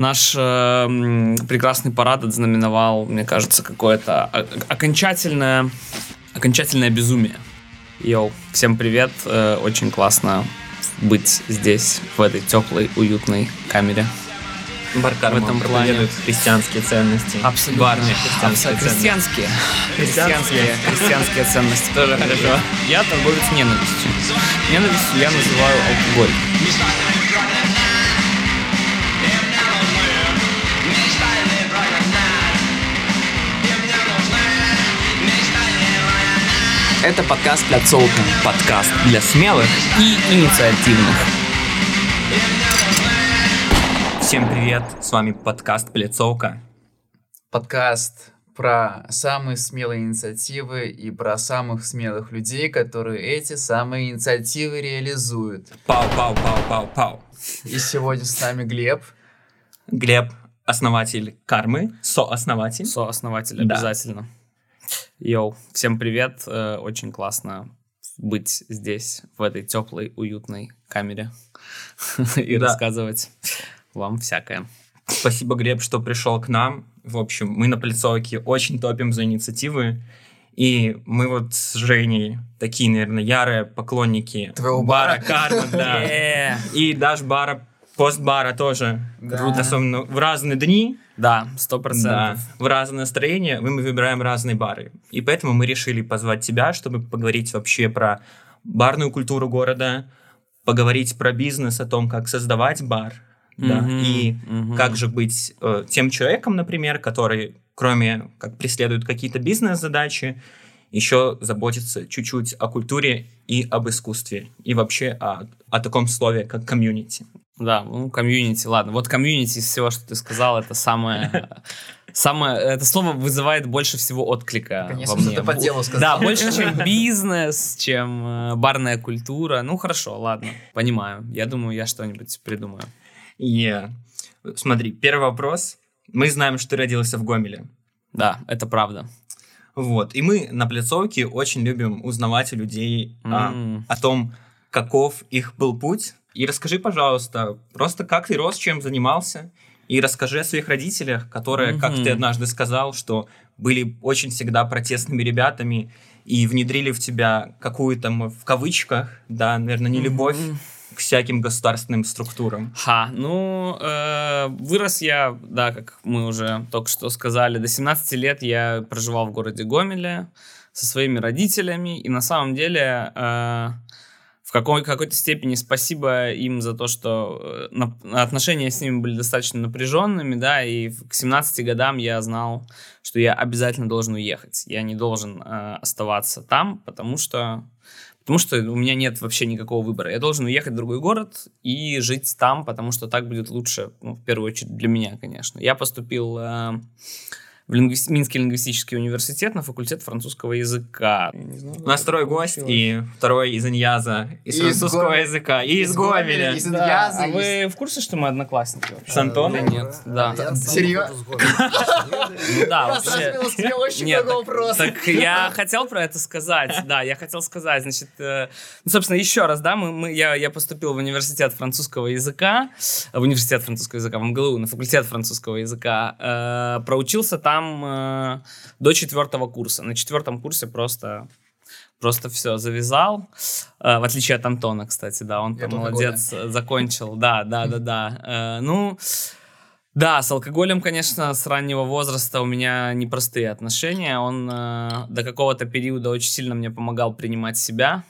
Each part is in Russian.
Наш э, прекрасный парад отзнаменовал, мне кажется, какое-то окончательное, окончательное безумие. Йоу, всем привет, э, очень классно быть здесь, в этой теплой, уютной камере. Бар в этом плане христианские ценности. Абсолютно. Барные христианские Абсолютно. Христианские. Христианские. Христианские ценности. Тоже хорошо. Я торговец ненавистью. Ненавистью я называю алкоголь. Это подкаст для «Пляцовка». Подкаст для смелых и инициативных. Всем привет, с вами подкаст «Пляцовка». Подкаст про самые смелые инициативы и про самых смелых людей, которые эти самые инициативы реализуют. Пау-пау-пау-пау-пау. И сегодня с нами Глеб. Глеб, основатель кармы, сооснователь. Сооснователь, обязательно. Да. Йоу, всем привет, э, очень классно быть здесь, в этой теплой, уютной камере и рассказывать вам всякое. Спасибо, Глеб, что пришел к нам. В общем, мы на Плецовке очень топим за инициативы. И мы вот с Женей такие, наверное, ярые поклонники Твоего бара. бара Карма, да. И даже бара, постбара тоже. Круто, особенно в разные дни. Да, сто процентов. Да. В разное настроение мы выбираем разные бары. И поэтому мы решили позвать тебя, чтобы поговорить вообще про барную культуру города, поговорить про бизнес, о том, как создавать бар, mm-hmm, да, и mm-hmm. как же быть э, тем человеком, например, который, кроме как преследует какие-то бизнес-задачи, еще заботится чуть-чуть о культуре и об искусстве, и вообще о, о таком слове, как комьюнити. Да, ну, комьюнити, ладно. Вот комьюнити из всего, что ты сказал, это самое... Самое, это слово вызывает больше всего отклика Конечно, во мне. ты по делу сказал. Да, больше, чем бизнес, чем э, барная культура. Ну, хорошо, ладно, понимаю. Я думаю, я что-нибудь придумаю. Yeah. Смотри, первый вопрос. Мы знаем, что ты родился в Гомеле. Да, это правда. Вот. И мы на пляцовке очень любим узнавать у людей mm. а, о том, каков их был путь и расскажи, пожалуйста, просто как ты рос, чем занимался, и расскажи о своих родителях, которые, mm-hmm. как ты однажды сказал, что были очень всегда протестными ребятами и внедрили в тебя какую-то, в кавычках, да, наверное, не любовь mm-hmm. к всяким государственным структурам. Ха, ну, э, вырос я, да, как мы уже только что сказали, до 17 лет я проживал в городе Гомеле со своими родителями, и на самом деле... Э, в какой- какой-то степени спасибо им за то, что э, на- отношения с ними были достаточно напряженными, да, и к 17 годам я знал, что я обязательно должен уехать. Я не должен э, оставаться там, потому что Потому что у меня нет вообще никакого выбора. Я должен уехать в другой город и жить там, потому что так будет лучше, ну, в первую очередь для меня, конечно. Я поступил э, в лингви... Минский лингвистический университет на факультет французского языка. У нас второй гость и второй из Иньяза, из и французского из языка, и из Гомеля. Из да. А вы в курсе, что мы одноклассники? С Антоном? Нет, да. Серьезно? Да, вообще. Нет, так я хотел про это сказать, да, я хотел сказать, значит, э, ну, собственно, еще раз, да, мы, я, я поступил в университет французского языка, в университет французского языка, в МГЛУ, на факультет французского языка, э, проучился там там э, до четвертого курса. На четвертом курсе просто просто все завязал. Э, в отличие от Антона, кстати, да, он молодец, года. закончил. Да, да, да, да. Э, ну, да, с алкоголем, конечно, с раннего возраста у меня непростые отношения. Он э, до какого-то периода очень сильно мне помогал принимать себя.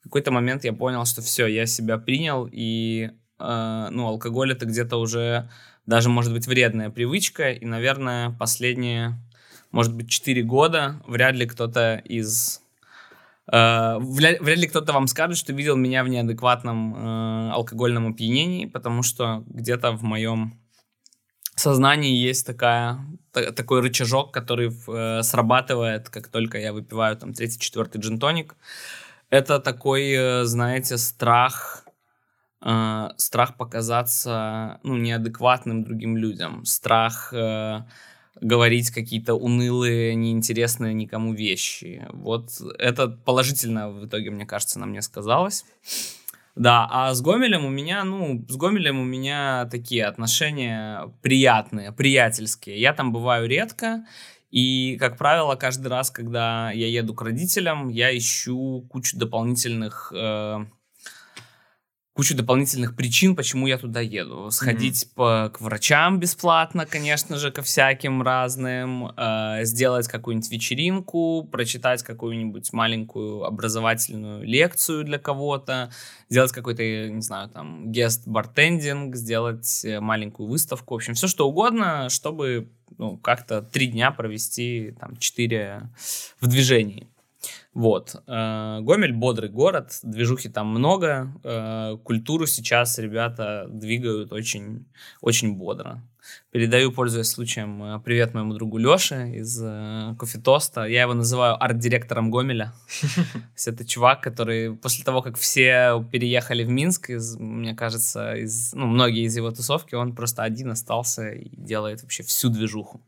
В какой-то момент я понял, что все, я себя принял, и э, ну, алкоголь это где-то уже даже, может быть, вредная привычка. И, наверное, последние, может быть, 4 года вряд ли кто-то из... Э, вряд, ли кто-то вам скажет, что видел меня в неадекватном э, алкогольном опьянении, потому что где-то в моем сознании есть такая, такой рычажок, который э, срабатывает, как только я выпиваю там третий, четвертый джин-тоник. Это такой, э, знаете, страх э, страх показаться ну, неадекватным другим людям, страх э, говорить какие-то унылые, неинтересные никому вещи. Вот это положительно в итоге, мне кажется, на мне сказалось. Да, а с Гомелем у меня, ну, с Гомелем у меня такие отношения приятные, приятельские. Я там бываю редко, и, как правило, каждый раз, когда я еду к родителям, я ищу кучу дополнительных э, кучу дополнительных причин, почему я туда еду. Сходить mm-hmm. по, к врачам бесплатно, конечно же, ко всяким разным, э, сделать какую-нибудь вечеринку, прочитать какую-нибудь маленькую образовательную лекцию для кого-то, сделать какой-то, не знаю, там, гест-бартендинг, сделать э, маленькую выставку, в общем, все что угодно, чтобы ну, как-то три дня провести, там, четыре в движении. Вот. Э, Гомель бодрый город, движухи там много, э, культуру сейчас ребята двигают очень, очень бодро. Передаю, пользуясь случаем, э, привет моему другу Леше из Кофе-Тоста. Я его называю арт-директором Гомеля. Это чувак, который после того, как все переехали в Минск, из, мне кажется, из, ну, многие из его тусовки, он просто один остался и делает вообще всю движуху.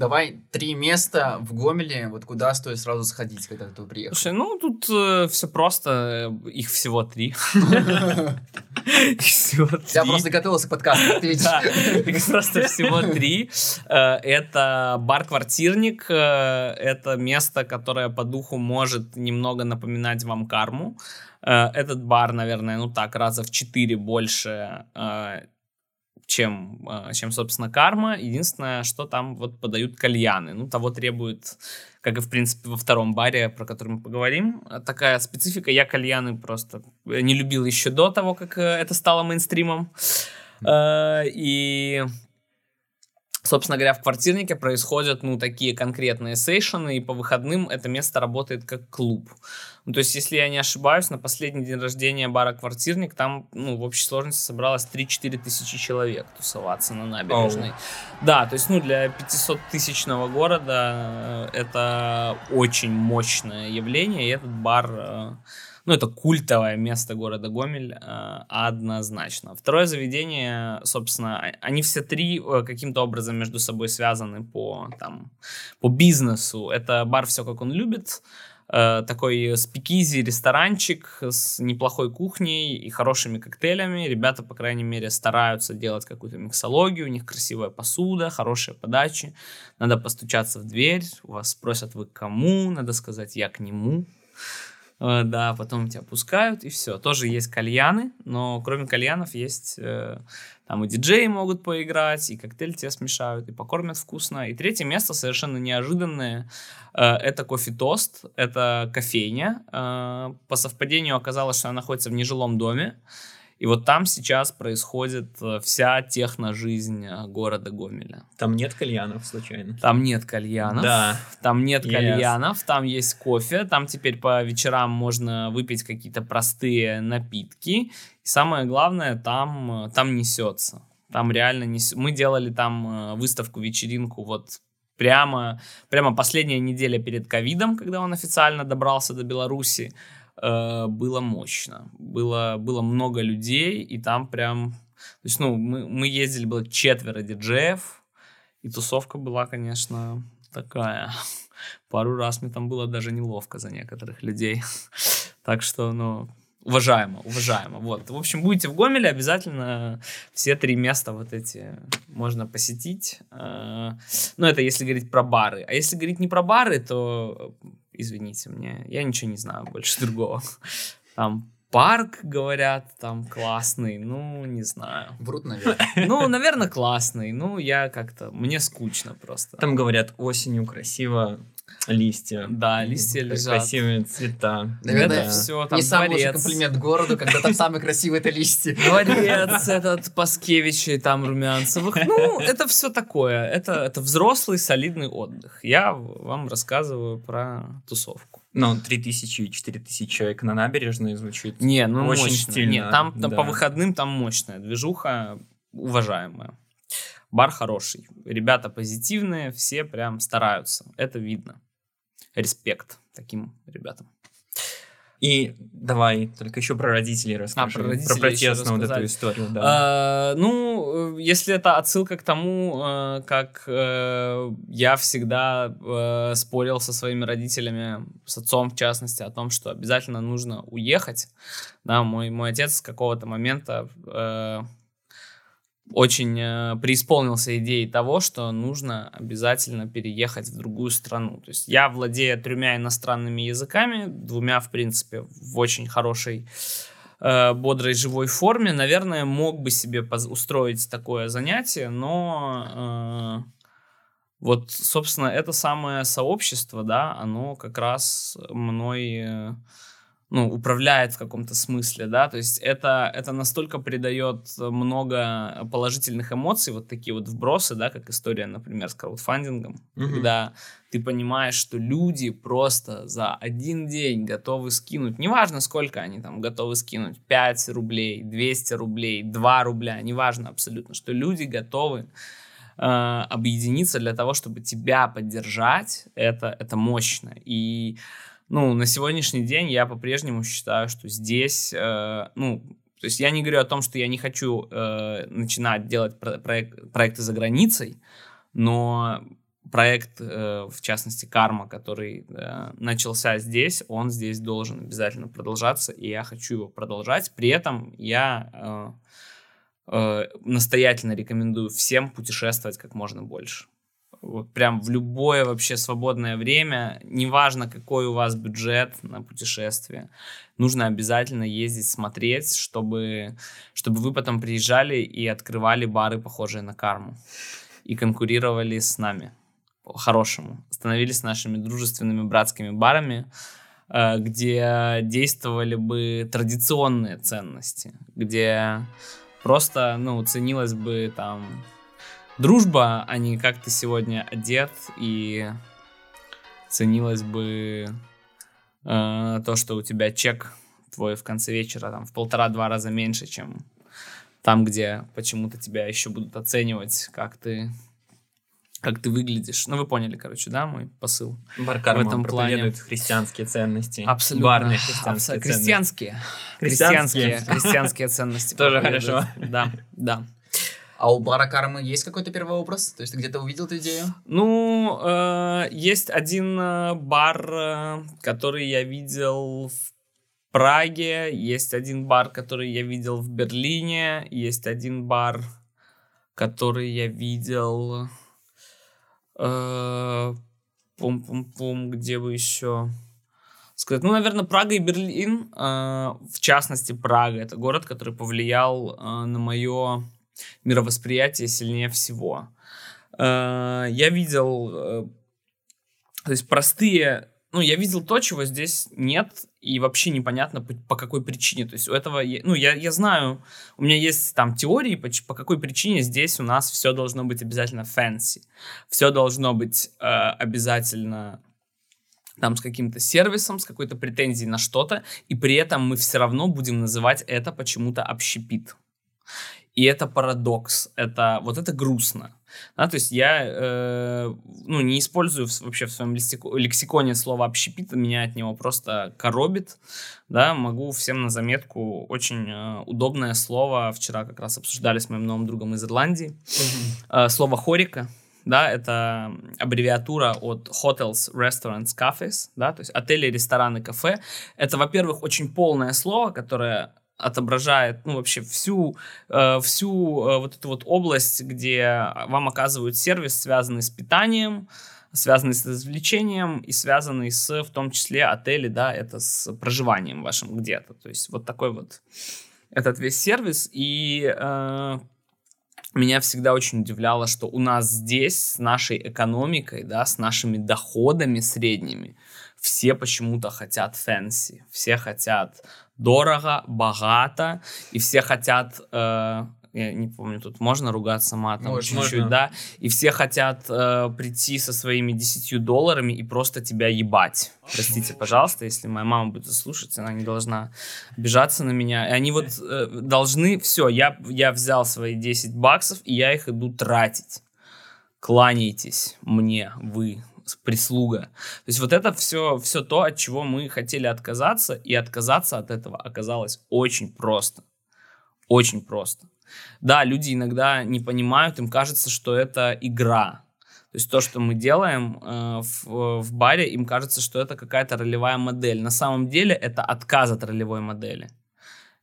Давай три места в Гомеле, вот куда стоит сразу сходить, когда ты приехал. Слушай, ну тут э, все просто, их всего три. Я просто готовился к подкасту, их просто всего три. Э, это бар-квартирник, э, это место, которое по духу может немного напоминать вам карму. Э, этот бар, наверное, ну так, раза в четыре больше чем, а, чем, собственно, карма. Единственное, что там вот подают кальяны. Ну, того требует, как и, в принципе, во втором баре, про который мы поговорим. Такая специфика. Я кальяны просто не любил еще до того, как э, это стало мейнстримом. Mm. И Собственно говоря, в квартирнике происходят, ну, такие конкретные сейшены, и по выходным это место работает как клуб. Ну, то есть, если я не ошибаюсь, на последний день рождения бара «Квартирник» там, ну, в общей сложности собралось 3-4 тысячи человек тусоваться на набережной. Oh. Да, то есть, ну, для 500-тысячного города э, это очень мощное явление, и этот бар э, ну, это культовое место города Гомель э, однозначно. Второе заведение, собственно, а, они все три э, каким-то образом между собой связаны по, там, по бизнесу. Это бар «Все, как он любит», э, такой спикизи ресторанчик с неплохой кухней и хорошими коктейлями. Ребята, по крайней мере, стараются делать какую-то миксологию, у них красивая посуда, хорошие подачи. Надо постучаться в дверь, у вас спросят, вы кому, надо сказать, я к нему. Э, да, потом тебя пускают, и все. Тоже есть кальяны, но кроме кальянов есть э, там и диджеи могут поиграть, и коктейль тебе смешают, и покормят вкусно. И третье место совершенно неожиданное. Э, это кофе-тост, это кофейня. По совпадению оказалось, что она находится в нежилом доме. И вот там сейчас происходит э, вся техно-жизнь э, города Гомеля. Там нет кальянов, случайно? Там нет кальянов. Да. Там нет yes. кальянов, там есть кофе, там теперь по вечерам можно выпить какие-то простые напитки. И самое главное, там, э, там несется. Там реально несет. Мы делали там выставку, вечеринку вот прямо, прямо последняя неделя перед ковидом, когда он официально добрался до Беларуси. Э, было мощно. Было, было много людей, и там прям... То есть, ну, мы, мы ездили, было четверо диджеев, и тусовка была, конечно, такая. Пару раз мне там было даже неловко за некоторых людей. Так что, ну, уважаемо, уважаемо. Вот. В общем, будете в Гомеле, обязательно все три места вот эти можно посетить. Э, ну, это если говорить про бары. А если говорить не про бары, то извините мне, я ничего не знаю больше другого. Там парк, говорят, там классный, ну, не знаю. Врут, наверное. Ну, наверное, классный, ну, я как-то, мне скучно просто. Там говорят, осенью красиво, листья. Да, листья лежат. Красивые цвета. Наверное, это все, там не самый лучший комплимент городу, когда там самые красивые это листья. Дворец этот Паскевичей, там Румянцевых. Ну, это все такое. Это, это взрослый солидный отдых. Я вам рассказываю про тусовку. Ну, 3000 и 4000 человек на набережной звучит Не, ну очень мощно. стильно. Нет, там, там да. по выходным там мощная движуха, уважаемая. Бар хороший. Ребята позитивные, все прям стараются. Это видно респект таким ребятам. И давай только еще про родителей расскажи. А, про, родителей про протестную вот эту историю. Да. А, ну, э, если это отсылка к тому, э, как э, я всегда спорил со своими родителями, с отцом в частности, о том, что обязательно нужно уехать. Да, мой, мой отец с какого-то момента очень э, преисполнился идеей того, что нужно обязательно переехать в другую страну. То есть я владею тремя иностранными языками, двумя, в принципе, в очень хорошей, э, бодрой, живой форме. Наверное, мог бы себе устроить такое занятие, но э, вот, собственно, это самое сообщество, да, оно как раз мной... Ну, управляет в каком-то смысле, да, то есть это, это настолько придает много положительных эмоций, вот такие вот вбросы, да, как история, например, с краудфандингом, mm-hmm. когда ты понимаешь, что люди просто за один день готовы скинуть, неважно сколько они там готовы скинуть, 5 рублей, 200 рублей, 2 рубля, неважно абсолютно, что люди готовы э, объединиться для того, чтобы тебя поддержать, это, это мощно, и ну, на сегодняшний день я по-прежнему считаю, что здесь, э, ну, то есть я не говорю о том, что я не хочу э, начинать делать про- проект, проекты за границей, но проект, э, в частности, Карма, который э, начался здесь, он здесь должен обязательно продолжаться, и я хочу его продолжать. При этом я э, э, настоятельно рекомендую всем путешествовать как можно больше вот прям в любое вообще свободное время, неважно какой у вас бюджет на путешествие, нужно обязательно ездить смотреть, чтобы, чтобы вы потом приезжали и открывали бары, похожие на карму, и конкурировали с нами по-хорошему, становились нашими дружественными братскими барами, э, где действовали бы традиционные ценности, где просто, ну, ценилось бы там дружба, а не как ты сегодня одет и ценилось бы э, то, что у тебя чек твой в конце вечера там в полтора-два раза меньше, чем там, где почему-то тебя еще будут оценивать, как ты как ты выглядишь. Ну, вы поняли, короче, да, мой посыл Бар в этом плане. христианские ценности. Абсолютно. Барные христианские Абсолютно. Крестьянские. Крестьянские. Крестьянские ценности. Тоже хорошо. Да, да. А у бара кармы есть какой-то первый образ? То есть ты где-то увидел эту идею? Ну, э, есть один э, бар, э, который я видел в Праге, есть один бар, который я видел в Берлине, есть один бар, который я видел... Э, пум-пум-пум, где бы еще сказать. Ну, наверное, Прага и Берлин, э, в частности, Прага. Это город, который повлиял э, на мое мировосприятие сильнее всего. Э, я видел, э, то есть простые, ну, я видел то, чего здесь нет, и вообще непонятно по, по какой причине. То есть у этого, ну, я, я знаю, у меня есть там теории, по, по какой причине здесь у нас все должно быть обязательно fancy. Все должно быть э, обязательно там с каким-то сервисом, с какой-то претензией на что-то, и при этом мы все равно будем называть это почему-то общепит. И это парадокс, это вот это грустно. Да, то есть я э, ну, не использую в, вообще в своем лексиконе слово общепит, меня от него просто коробит. Да, могу всем на заметку очень э, удобное слово. Вчера как раз обсуждали с моим новым другом из Ирландии. Mm-hmm. Э, слово хорика. Да, это аббревиатура от Hotels, Restaurants, Cafes, да, то есть отели, рестораны, кафе. Это, во-первых, очень полное слово, которое отображает, ну, вообще всю, э, всю э, вот эту вот область, где вам оказывают сервис, связанный с питанием, связанный с развлечением и связанный с, в том числе, отели, да, это с проживанием вашим где-то. То есть вот такой вот этот весь сервис. И э, меня всегда очень удивляло, что у нас здесь с нашей экономикой, да, с нашими доходами средними, все почему-то хотят fancy, все хотят дорого, богато, и все хотят... Э, я не помню, тут можно ругаться матом можно, чуть-чуть, можно. да, и все хотят э, прийти со своими 10 долларами и просто тебя ебать. Простите, пожалуйста, если моя мама будет слушать, она не должна обижаться на меня. И они вот э, должны, все, я, я взял свои 10 баксов, и я их иду тратить. Кланяйтесь мне, вы, прислуга. То есть вот это все, все то, от чего мы хотели отказаться, и отказаться от этого оказалось очень просто. Очень просто. Да, люди иногда не понимают, им кажется, что это игра. То есть то, что мы делаем э, в, в баре, им кажется, что это какая-то ролевая модель. На самом деле это отказ от ролевой модели.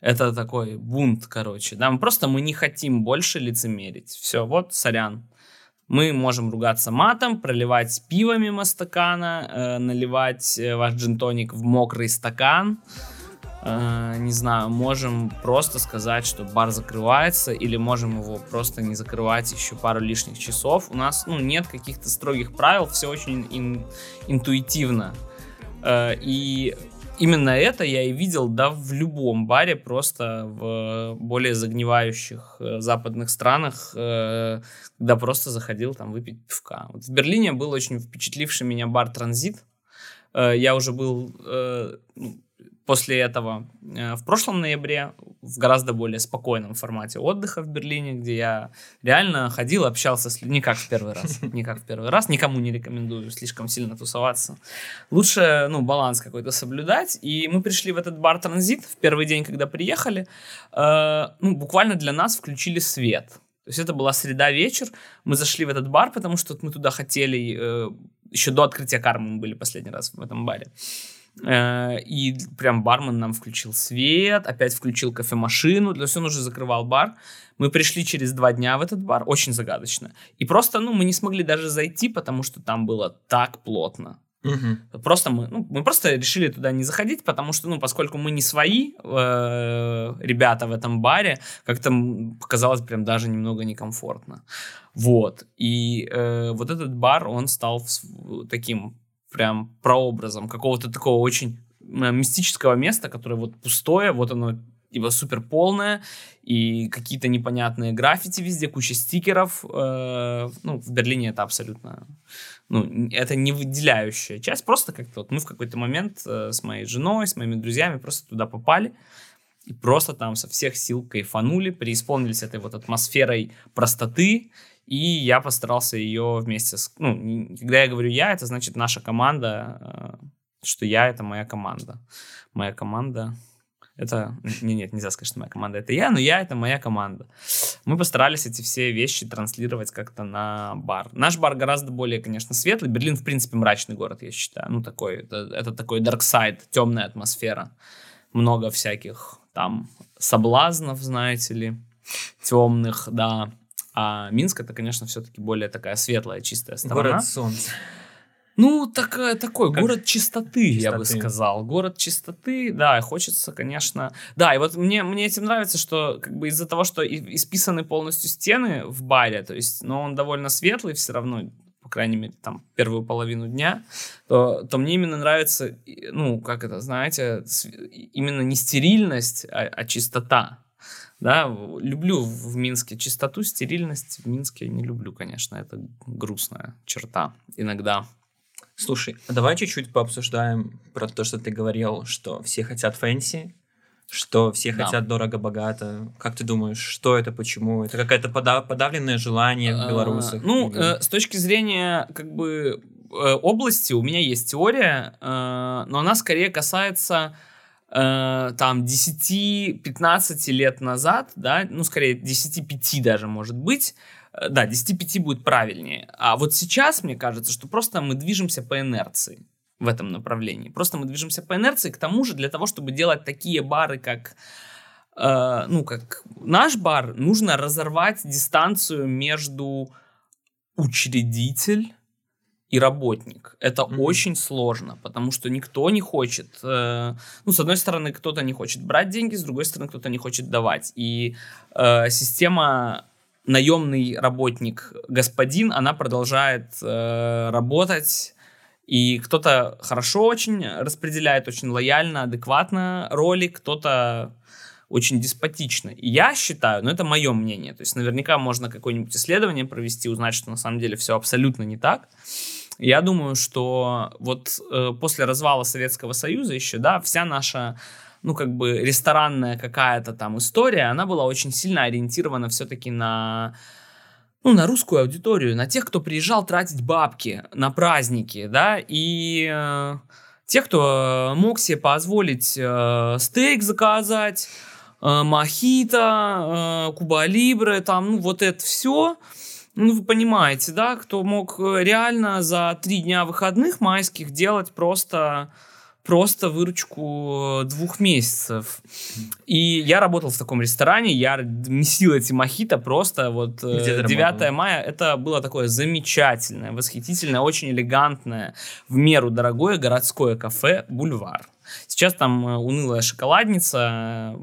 Это такой бунт, короче. Да, мы просто мы не хотим больше лицемерить. Все, вот, сорян. Мы можем ругаться матом, проливать пиво мимо стакана, э, наливать э, ваш джинтоник в мокрый стакан. Э, не знаю, можем просто сказать, что бар закрывается, или можем его просто не закрывать еще пару лишних часов. У нас ну, нет каких-то строгих правил, все очень ин- интуитивно. Э, и именно это я и видел, да, в любом баре, просто в более загнивающих э, западных странах, э, когда просто заходил там выпить пивка. Вот в Берлине был очень впечатливший меня бар «Транзит». Э, я уже был ну, после этого э, в прошлом ноябре в гораздо более спокойном формате отдыха в Берлине, где я реально ходил, общался с людьми, не как в первый раз, не как в первый раз, никому не рекомендую слишком сильно тусоваться. Лучше, ну, баланс какой-то соблюдать. И мы пришли в этот бар «Транзит» в первый день, когда приехали, э, ну, буквально для нас включили свет. То есть это была среда вечер, мы зашли в этот бар, потому что мы туда хотели, э, еще до открытия кармы мы были последний раз в этом баре. Э, и прям бармен нам включил свет, опять включил кофемашину, для есть он уже закрывал бар. Мы пришли через два дня в этот бар, очень загадочно. И просто, ну, мы не смогли даже зайти, потому что там было так плотно. Угу. Просто мы, ну, мы просто решили туда не заходить, потому что, ну, поскольку мы не свои э, ребята в этом баре, как-то показалось прям даже немного некомфортно. Вот. И э, вот этот бар, он стал таким прям прообразом какого-то такого очень мистического места, которое вот пустое, вот оно типа супер полное, и какие-то непонятные граффити везде, куча стикеров. Э, ну, в Берлине это абсолютно, ну, это не выделяющая часть, просто как-то вот мы в какой-то момент э, с моей женой, с моими друзьями просто туда попали, и просто там со всех сил кайфанули, преисполнились этой вот атмосферой простоты и я постарался ее вместе с... Ну, когда я говорю «я», это значит наша команда, э, что я — это моя команда. Моя команда — это... Не, нет, нельзя сказать, что моя команда — это я, но я — это моя команда. Мы постарались эти все вещи транслировать как-то на бар. Наш бар гораздо более, конечно, светлый. Берлин, в принципе, мрачный город, я считаю. Ну, такой, это, это такой dark side, темная атмосфера. Много всяких там соблазнов, знаете ли, темных, да. А Минск это, конечно, все-таки более такая светлая, чистая сторона. Город солнца. Ну, так, э, такой как город чистоты, чистоты, я бы сказал. Город чистоты, да, хочется, конечно. Да, и вот мне, мне этим нравится, что как бы из-за того, что исписаны полностью стены в баре, то есть, но он довольно светлый все равно, по крайней мере, там, первую половину дня, то, то мне именно нравится, ну, как это, знаете, именно не стерильность, а, а чистота. Да, люблю в Минске чистоту, стерильность. В Минске не люблю, конечно, это грустная черта иногда. Слушай, а давай чуть-чуть пообсуждаем про то, что ты говорил, что все хотят fancy, что все да. хотят дорого-богато. Как ты думаешь, что это, почему? Это какое-то подав- подавленное желание в а, белорусах? Ну, э, с точки зрения как бы э, области у меня есть теория, э, но она скорее касается э, там 10-15 лет назад, да, ну, скорее 10-5 даже может быть, э, да, 10-5 будет правильнее. А вот сейчас, мне кажется, что просто мы движемся по инерции в этом направлении. Просто мы движемся по инерции, к тому же для того, чтобы делать такие бары, как э, ну, как наш бар, нужно разорвать дистанцию между учредитель и работник. Это mm-hmm. очень сложно, потому что никто не хочет. Э, ну, с одной стороны, кто-то не хочет брать деньги, с другой стороны, кто-то не хочет давать. И э, система наемный работник господин, она продолжает э, работать. И кто-то хорошо очень распределяет, очень лояльно, адекватно роли, кто-то очень деспотично. И я считаю, ну это мое мнение, то есть наверняка можно какое-нибудь исследование провести, узнать, что на самом деле все абсолютно не так. Я думаю, что вот э, после развала Советского Союза еще, да, вся наша ну, как бы ресторанная какая-то там история, она была очень сильно ориентирована все-таки на ну, на русскую аудиторию, на тех, кто приезжал тратить бабки на праздники, да, и э, те, кто мог себе позволить э, стейк заказать, э, мохито, э, куба либре, там, ну, вот это все. Ну, вы понимаете, да, кто мог э, реально за три дня выходных майских делать просто просто выручку двух месяцев. И я работал в таком ресторане, я месил эти мохито просто вот э, Где 9 мая. Это было такое замечательное, восхитительное, очень элегантное, в меру дорогое городское кафе «Бульвар». Сейчас там э, унылая шоколадница,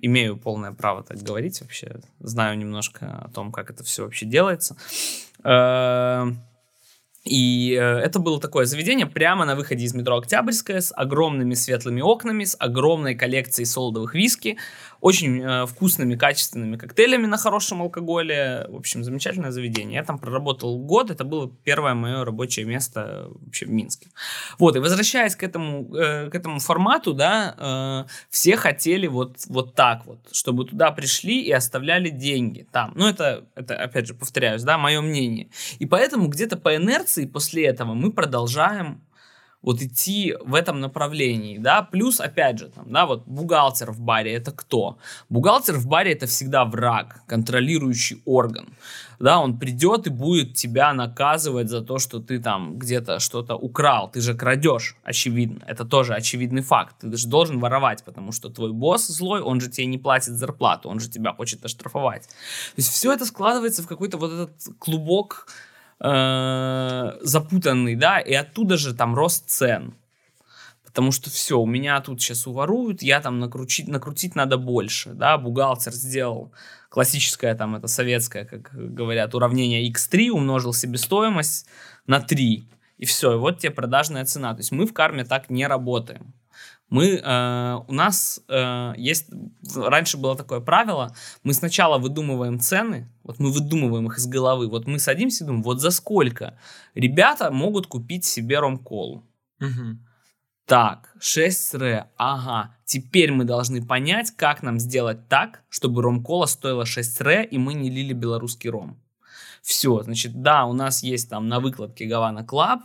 имею полное право так говорить вообще, знаю немножко о том, как это все вообще делается. Э, и э, это было такое заведение прямо на выходе из метро Октябрьская с огромными светлыми окнами, с огромной коллекцией солодовых виски, очень э, вкусными, качественными коктейлями на хорошем алкоголе. В общем, замечательное заведение. Я там проработал год, это было первое мое рабочее место вообще в Минске. Вот, и возвращаясь к этому, э, к этому формату, да, э, все хотели вот, вот так вот, чтобы туда пришли и оставляли деньги там. Ну, это, это, опять же, повторяюсь, да, мое мнение. И поэтому где-то по инерции после этого мы продолжаем вот идти в этом направлении, да, плюс, опять же, там, да, вот бухгалтер в баре это кто? Бухгалтер в баре это всегда враг, контролирующий орган, да, он придет и будет тебя наказывать за то, что ты там где-то что-то украл, ты же крадешь, очевидно, это тоже очевидный факт, ты же должен воровать, потому что твой босс злой, он же тебе не платит зарплату, он же тебя хочет оштрафовать, то есть все это складывается в какой-то вот этот клубок э, запутанный, да, и оттуда же там рост цен. Потому что все, у меня тут сейчас уворуют, я там накрутить, накрутить надо больше, да, бухгалтер сделал классическое там, это советское, как говорят, уравнение x3, умножил себестоимость на 3, и все, и вот тебе продажная цена. То есть мы в карме так не работаем. Мы, э, у нас э, есть, раньше было такое правило, мы сначала выдумываем цены, вот мы выдумываем их из головы, вот мы садимся и думаем, вот за сколько ребята могут купить себе ромколу. Угу. Так, 6 ре, ага, теперь мы должны понять, как нам сделать так, чтобы ромкола стоила 6 ре, и мы не лили белорусский ром. Все, значит, да, у нас есть там на выкладке Havana Club,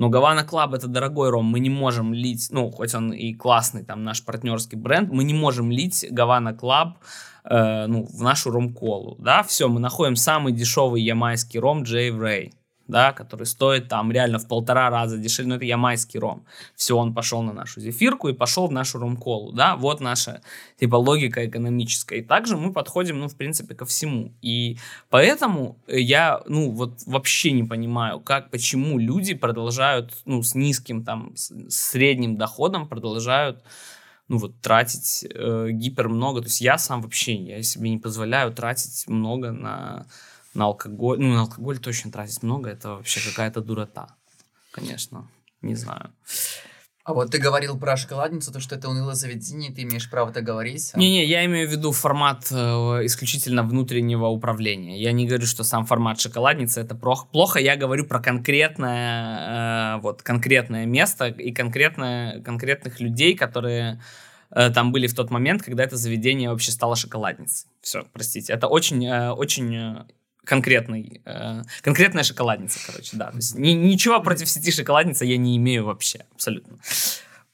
но Havana Club это дорогой ром, мы не можем лить, ну, хоть он и классный, там, наш партнерский бренд, мы не можем лить Havana Club э, ну, в нашу ром-колу, да, все, мы находим самый дешевый ямайский ром Джей Рэй, да, который стоит там реально в полтора раза дешевле, но это ямайский ром. Все, он пошел на нашу зефирку и пошел в нашу ром-колу, да, вот наша, типа, логика экономическая. И также мы подходим, ну, в принципе, ко всему. И поэтому я, ну, вот вообще не понимаю, как, почему люди продолжают, ну, с низким, там, с средним доходом продолжают ну вот тратить э, гипер много. То есть я сам вообще, я себе не позволяю тратить много на на алкоголь, ну, на алкоголь точно тратить много, это вообще какая-то дурота, конечно, не знаю. А вот ты говорил про шоколадницу, то, что это унылое заведение, ты имеешь право это говорить? А? Не-не, я имею в виду формат э, исключительно внутреннего управления. Я не говорю, что сам формат шоколадницы это плохо, я говорю про конкретное, э, вот, конкретное место и конкретное, конкретных людей, которые э, там были в тот момент, когда это заведение вообще стало шоколадницей. Все, простите. Это очень, э, очень э, конкретный, э, конкретная шоколадница, короче, да. То есть ни, ничего против сети шоколадница я не имею вообще, абсолютно.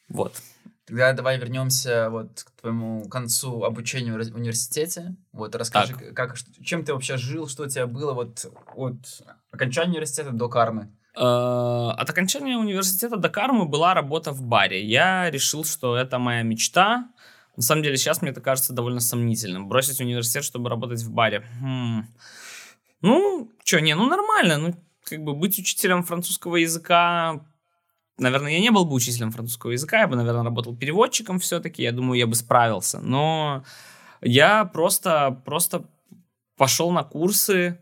Вот. Тогда давай вернемся вот к твоему концу обучения в университете. Вот расскажи, так. как, чем ты вообще жил, что у тебя было вот от окончания университета до кармы. Э, от окончания университета до кармы была работа в баре. Я решил, что это моя мечта. На самом деле сейчас мне это кажется довольно сомнительным. Бросить университет, чтобы работать в баре. Хм. Ну, что, не, ну нормально. Ну, как бы быть учителем французского языка наверное, я не был бы учителем французского языка, я бы, наверное, работал переводчиком все-таки, я думаю, я бы справился. Но я просто, просто пошел на курсы.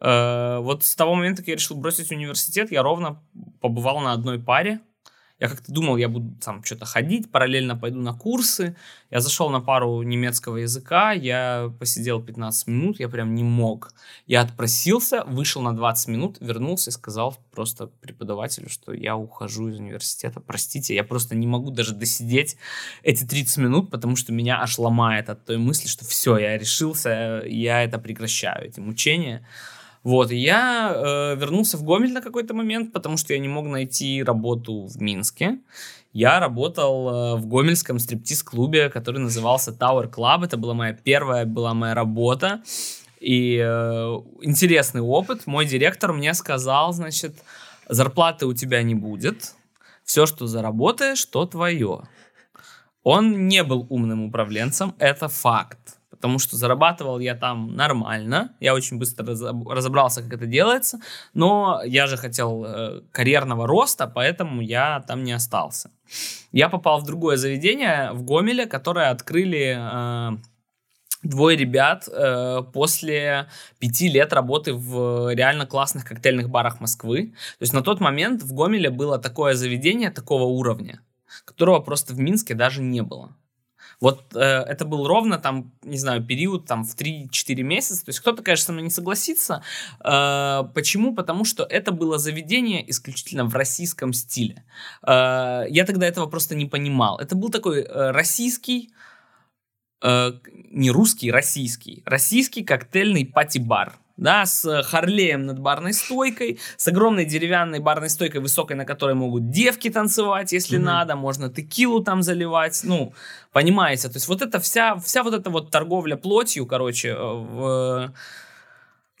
Э, вот с того момента, как я решил бросить университет, я ровно побывал на одной паре. Я как-то думал, я буду там что-то ходить, параллельно пойду на курсы. Я зашел на пару немецкого языка, я посидел 15 минут, я прям не мог. Я отпросился, вышел на 20 минут, вернулся и сказал просто преподавателю, что я ухожу из университета, простите, я просто не могу даже досидеть эти 30 минут, потому что меня аж ломает от той мысли, что все, я решился, я это прекращаю, эти мучения. Вот, и я э, вернулся в Гомель на какой-то момент, потому что я не мог найти работу в Минске. Я работал э, в гомельском стриптиз-клубе, который назывался Tower Club. Это была моя первая была моя работа. И э, интересный опыт. Мой директор мне сказал, значит, зарплаты у тебя не будет. Все, что заработаешь, то твое. Он не был умным управленцем, это факт. Потому что зарабатывал я там нормально, я очень быстро разобрался, как это делается, но я же хотел э, карьерного роста, поэтому я там не остался. Я попал в другое заведение в Гомеле, которое открыли э, двое ребят э, после пяти лет работы в реально классных коктейльных барах Москвы. То есть на тот момент в Гомеле было такое заведение такого уровня, которого просто в Минске даже не было. Вот э, это был ровно там, не знаю, период там в 3-4 месяца. То есть кто-то, конечно, со мной не согласится. Э, почему? Потому что это было заведение исключительно в российском стиле. Э, я тогда этого просто не понимал. Это был такой э, российский э, не русский, российский. Российский коктейльный пати-бар. Да, с Харлеем над барной стойкой, с огромной деревянной барной стойкой высокой, на которой могут девки танцевать, если mm-hmm. надо, можно текилу там заливать, ну, понимаете, то есть вот эта вся, вся вот эта вот торговля плотью, короче, э, в,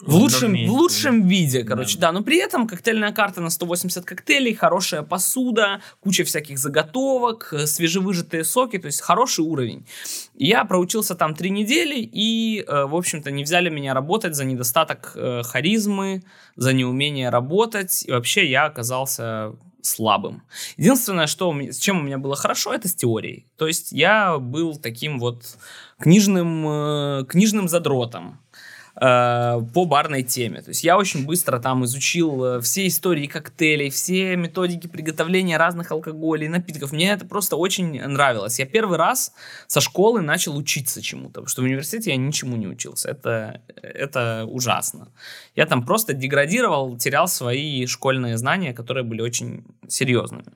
в лучшем, в лучшем виде, короче, да. да. Но при этом коктейльная карта на 180 коктейлей, хорошая посуда, куча всяких заготовок, э, свежевыжатые соки, то есть хороший уровень. Я проучился там три недели, и, э, в общем-то, не взяли меня работать за недостаток э, харизмы, за неумение работать, и вообще я оказался слабым. Единственное, что, с чем у меня было хорошо, это с теорией. То есть я был таким вот книжным, книжным задротом по барной теме. То есть я очень быстро там изучил э, все истории коктейлей, все методики приготовления разных алкоголей, напитков. Мне это просто очень нравилось. Я первый раз со школы начал учиться чему-то, потому что в университете я ничему не учился. Это, это ужасно. Я там просто деградировал, терял свои школьные знания, которые были очень серьезными.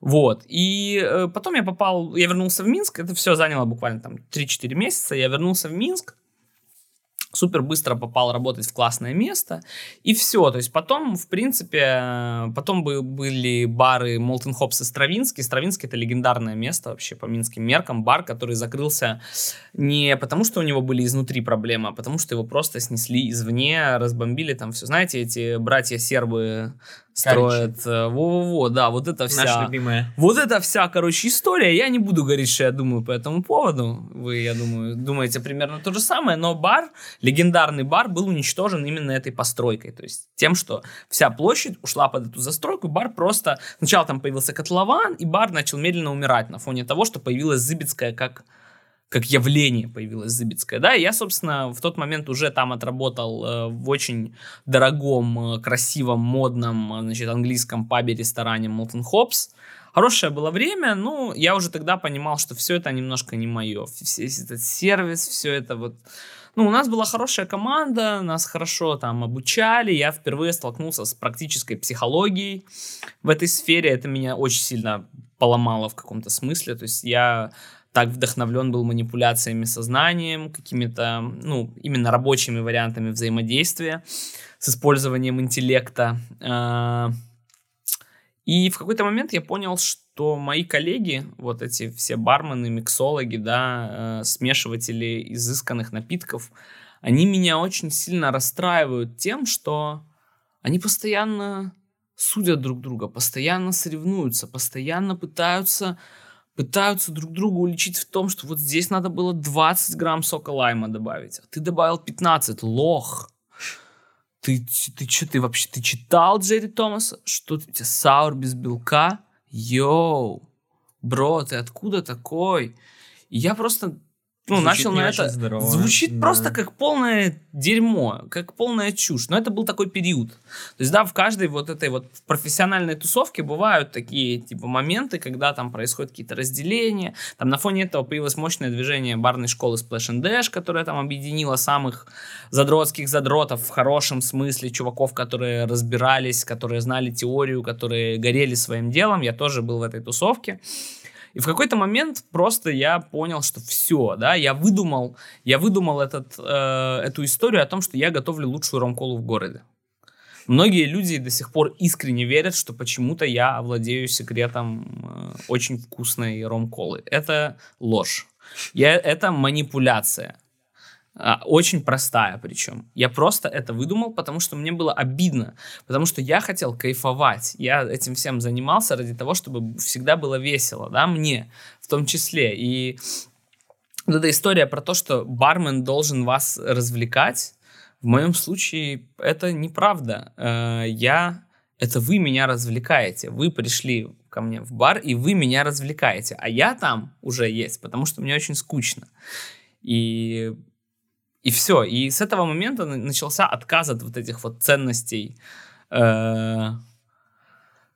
Вот. И э, потом я попал, я вернулся в Минск, это все заняло буквально там 3-4 месяца, я вернулся в Минск, супер быстро попал работать в классное место, и все. То есть потом, в принципе, потом были бары Молтен Хопс и Стравинский. Стравинский — это легендарное место вообще по минским меркам. Бар, который закрылся не потому, что у него были изнутри проблемы, а потому, что его просто снесли извне, разбомбили там все. Знаете, эти братья-сербы строят. Э, во-во-во, да, вот это вся... Наша любимая. Вот это вся, короче, история. Я не буду говорить, что я думаю по этому поводу. Вы, я думаю, думаете примерно то же самое, но бар, легендарный бар был уничтожен именно этой постройкой. То есть тем, что вся площадь ушла под эту застройку, бар просто... Сначала там появился котлован, и бар начал медленно умирать на фоне того, что появилась Зыбецкая как как явление появилась Зыбецкая, да, я, собственно, в тот момент уже там отработал э, в очень дорогом, э, красивом, модном, э, значит, английском пабе-ресторане Молтон Хопс. Хорошее было время, но я уже тогда понимал, что все это немножко не мое. Весь этот сервис, все это вот... Ну, у нас была хорошая команда, нас хорошо там обучали, я впервые столкнулся с практической психологией в этой сфере, это меня очень сильно поломало в каком-то смысле, то есть я так вдохновлен был манипуляциями сознанием, какими-то, ну, именно рабочими вариантами взаимодействия с использованием интеллекта. А, и в какой-то момент я понял, что мои коллеги, вот эти все бармены, миксологи, да, э, смешиватели изысканных напитков, они меня очень сильно расстраивают тем, что они постоянно судят друг друга, постоянно соревнуются, постоянно пытаются пытаются друг друга уличить в том, что вот здесь надо было 20 грамм сока лайма добавить, а ты добавил 15, лох. Ты, ты что, ты вообще, ты читал Джерри Томаса? Что ты, у тебя саур без белка? Йоу, бро, ты откуда такой? И я просто ну, Звучит начал на это. Здорово. Звучит да. просто как полное дерьмо, как полная чушь. Но это был такой период. То есть, да, в каждой вот этой вот профессиональной тусовке бывают такие, типа, моменты, когда там происходят какие-то разделения. Там на фоне этого появилось мощное движение барной школы Splash and Dash, которая там объединила самых задротских задротов в хорошем смысле, чуваков, которые разбирались, которые знали теорию, которые горели своим делом. Я тоже был в этой тусовке. И в какой-то момент просто я понял, что все, да, я выдумал, я выдумал этот, э, эту историю о том, что я готовлю лучшую ромколу в городе. Многие люди до сих пор искренне верят, что почему-то я владею секретом э, очень вкусной ромколы. Это ложь. Я, это манипуляция. А, очень простая причем. Я просто это выдумал, потому что мне было обидно, потому что я хотел кайфовать. Я этим всем занимался ради того, чтобы всегда было весело, да, мне в том числе. И вот эта история про то, что бармен должен вас развлекать, в моем случае это неправда. Э, я, это вы меня развлекаете. Вы пришли ко мне в бар, и вы меня развлекаете. А я там уже есть, потому что мне очень скучно. И и все. И с этого момента начался отказ от вот этих вот ценностей, э,